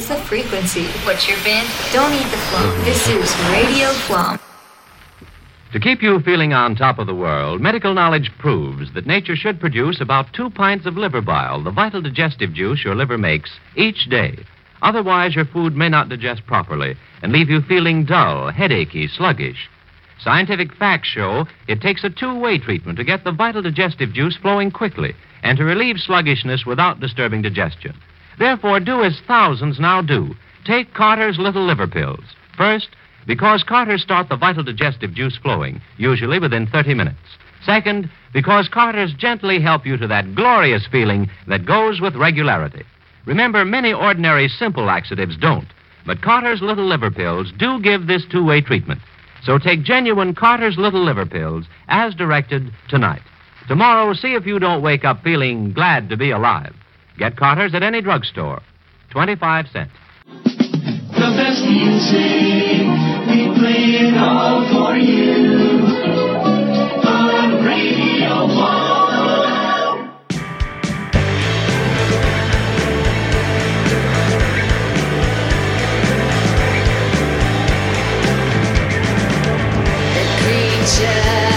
Is the frequency? What's your band? Don't eat the flum. This is Radio Flom. To keep you feeling on top of the world, medical knowledge proves that nature should produce about two pints of liver bile, the vital digestive juice your liver makes, each day. Otherwise, your food may not digest properly and leave you feeling dull, headachy, sluggish. Scientific facts show it takes a two way treatment to get the vital digestive juice flowing quickly and to relieve sluggishness without disturbing digestion. Therefore, do as thousands now do. Take Carter's Little Liver Pills. First, because Carters start the vital digestive juice flowing, usually within 30 minutes. Second, because Carters gently help you to that glorious feeling that goes with regularity. Remember, many ordinary simple laxatives don't, but Carter's Little Liver Pills do give this two way treatment. So take genuine Carter's Little Liver Pills as directed tonight. Tomorrow, see if you don't wake up feeling glad to be alive. Get Carter's at any drugstore. 25 cents. The best music we play it all for you Yeah.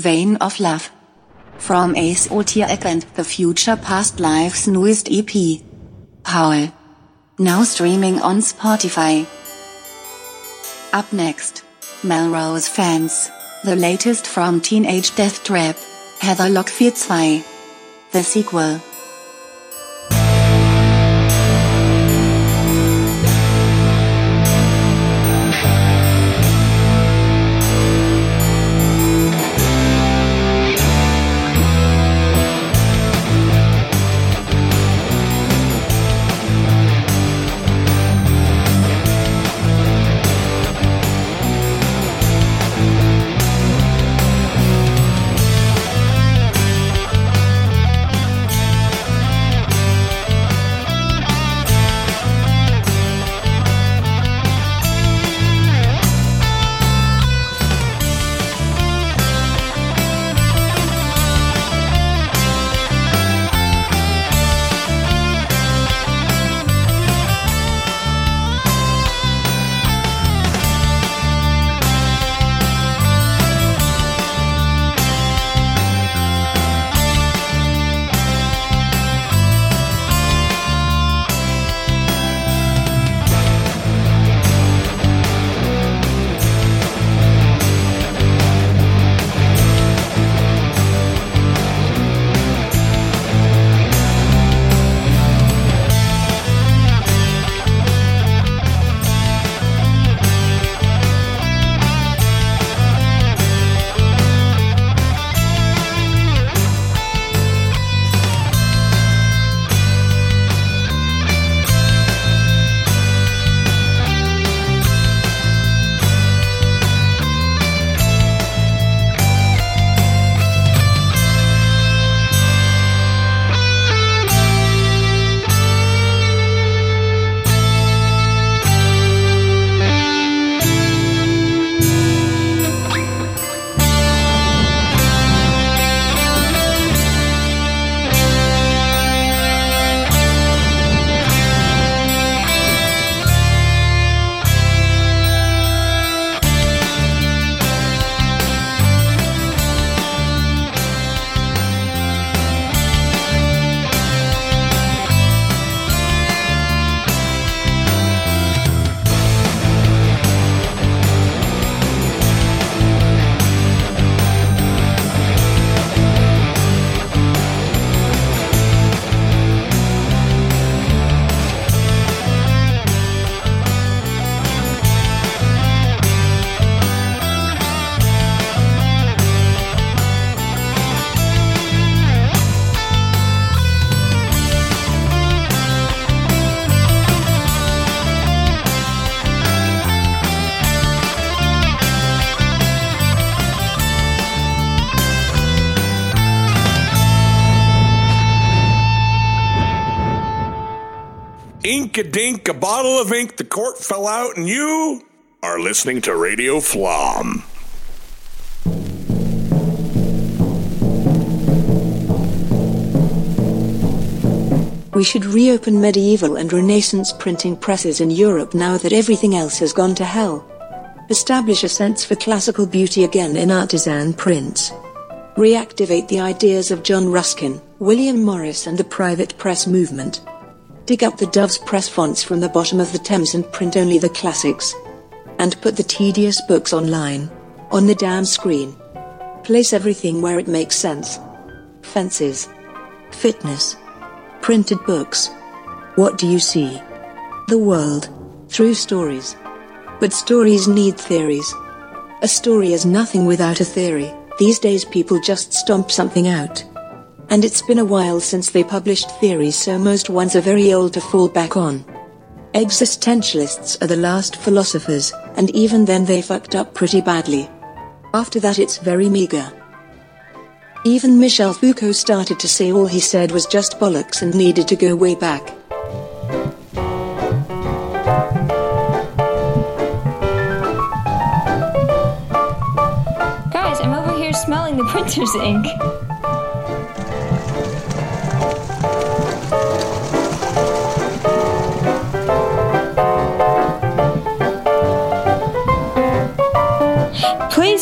Vein of Love. From Esoteric and the Future Past Lives newest EP. Paul Now streaming on Spotify. Up next, Melrose Fans. The latest from Teenage Death Trap, Heather Lockfear 2. The sequel. A dink, a bottle of ink, the cork fell out, and you are listening to Radio Flom. We should reopen medieval and Renaissance printing presses in Europe now that everything else has gone to hell. Establish a sense for classical beauty again in artisan prints. Reactivate the ideas of John Ruskin, William Morris, and the private press movement. Dig up the Doves press fonts from the bottom of the Thames and print only the classics. And put the tedious books online. On the damn screen. Place everything where it makes sense. Fences. Fitness. Printed books. What do you see? The world. Through stories. But stories need theories. A story is nothing without a theory. These days people just stomp something out. And it's been a while since they published theories, so most ones are very old to fall back on. Existentialists are the last philosophers, and even then they fucked up pretty badly. After that, it's very meager. Even Michel Foucault started to say all he said was just bollocks and needed to go way back. Guys, I'm over here smelling the printer's ink.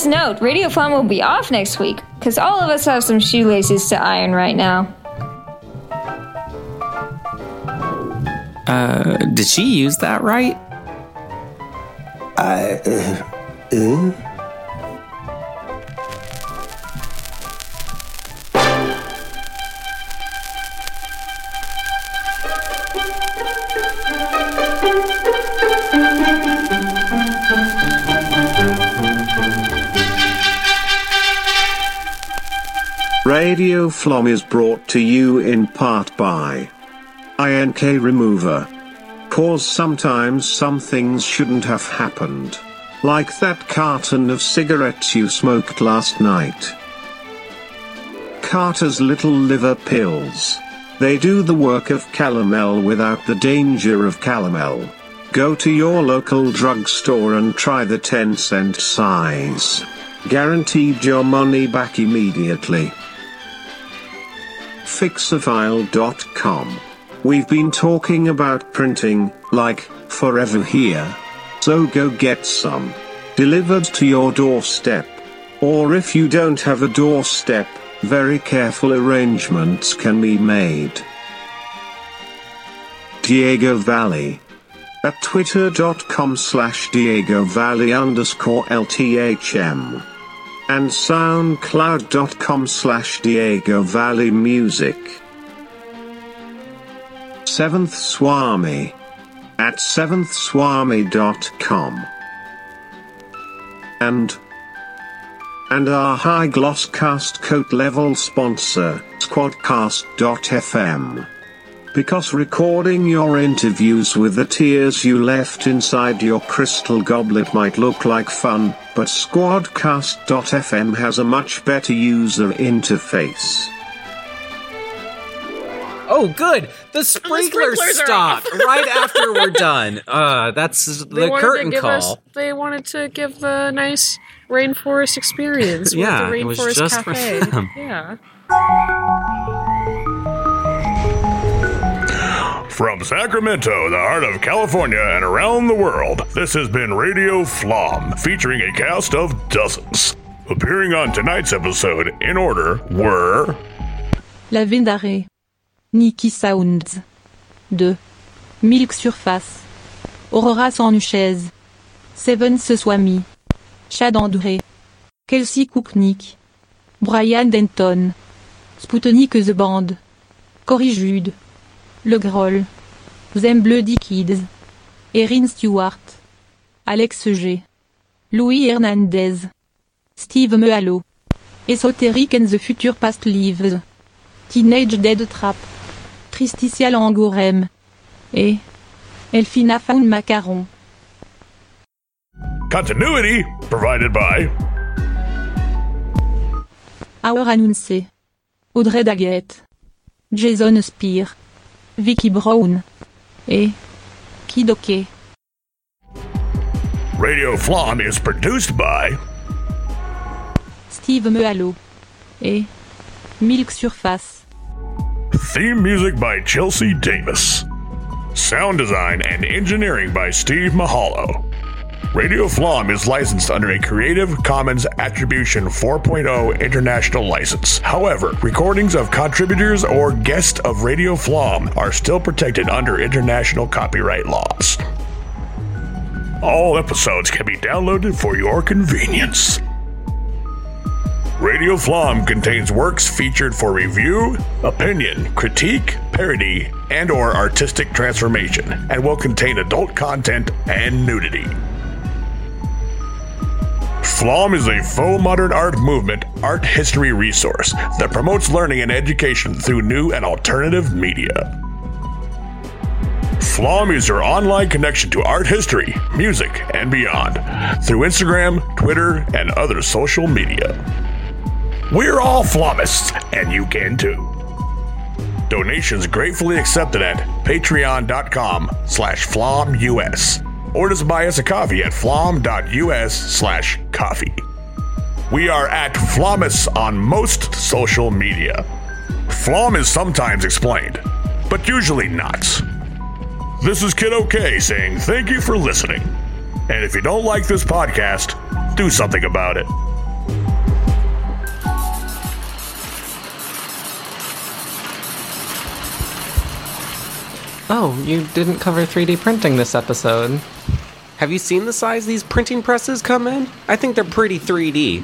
Note, Radio Flom will be off next week because all of us have some shoelaces to iron right now. Uh, did she use that right? I. Uh, uh? Flom is brought to you in part by INK Remover. Cause sometimes some things shouldn't have happened. Like that carton of cigarettes you smoked last night. Carter's Little Liver Pills. They do the work of calomel without the danger of calomel. Go to your local drugstore and try the 10 cent size. Guaranteed your money back immediately. Fixafile.com. We've been talking about printing, like, forever here. So go get some. Delivered to your doorstep. Or if you don't have a doorstep, very careful arrangements can be made. Diego Valley. At twitter.com slash Diego Valley underscore LTHM. And soundcloud.com slash Diego Valley Music. Seventh Swami. At seventhswami.com. And and our high gloss cast coat level sponsor, Squadcast.fm. Because recording your interviews with the tears you left inside your crystal goblet might look like fun, but Squadcast.fm has a much better user interface. Oh, good. The sprinklers, sprinklers stopped right after we're [LAUGHS] done. Uh, that's They the wanted curtain to give call. Us, they wanted to give the nice rainforest experience. with Yeah, the it was rainforest just for them. Yeah. From Sacramento, the heart of California, and around the world, this has been Radio Flom, featuring a cast of dozens. Appearing on tonight's episode in order were La Vendaré. Nicky Sounds. 2. Milk Surface. Aurora Sanchez. Seventh Swami. Chad André. Kelsey Cooknick. Brian Denton. Sputnik The Band. Cory Jude. Le Groll. Them Bloody Kids. Erin Stewart. Alex G. Louis Hernandez. Steve Mehalo. Esoteric and the Future Past Lives. Teenage Dead Trap. Tristicia Langorem. Et. Elfina Faun Macaron. Continuity, provided by Our Annoncé. Audrey Daguette. Jason Spear. Vicky Brown. et Kid OK. Radio Flom is produced by Steve Mehalo et eh, Milk Surface. Theme music by Chelsea Davis. Sound design and engineering by Steve Mahalo. Radio Flom is licensed under a Creative Commons Attribution 4.0 international license. However, recordings of contributors or guests of Radio Flom are still protected under international copyright laws. All episodes can be downloaded for your convenience. Radio Flom contains works featured for review, opinion, critique, parody, and or artistic transformation and will contain adult content and nudity. Flom is a faux modern art movement art history resource that promotes learning and education through new and alternative media. Flom is your online connection to art history, music, and beyond through Instagram, Twitter, and other social media. We're all Flomists, and you can too. Donations gratefully accepted at patreon.com slash flomus or just buy us a coffee at flom.us slash coffee. We are at Flomus on most social media. Flom is sometimes explained, but usually not. This is Kid OK saying thank you for listening. And if you don't like this podcast, do something about it. Oh, you didn't cover 3D printing this episode. Have you seen the size these printing presses come in? I think they're pretty 3D.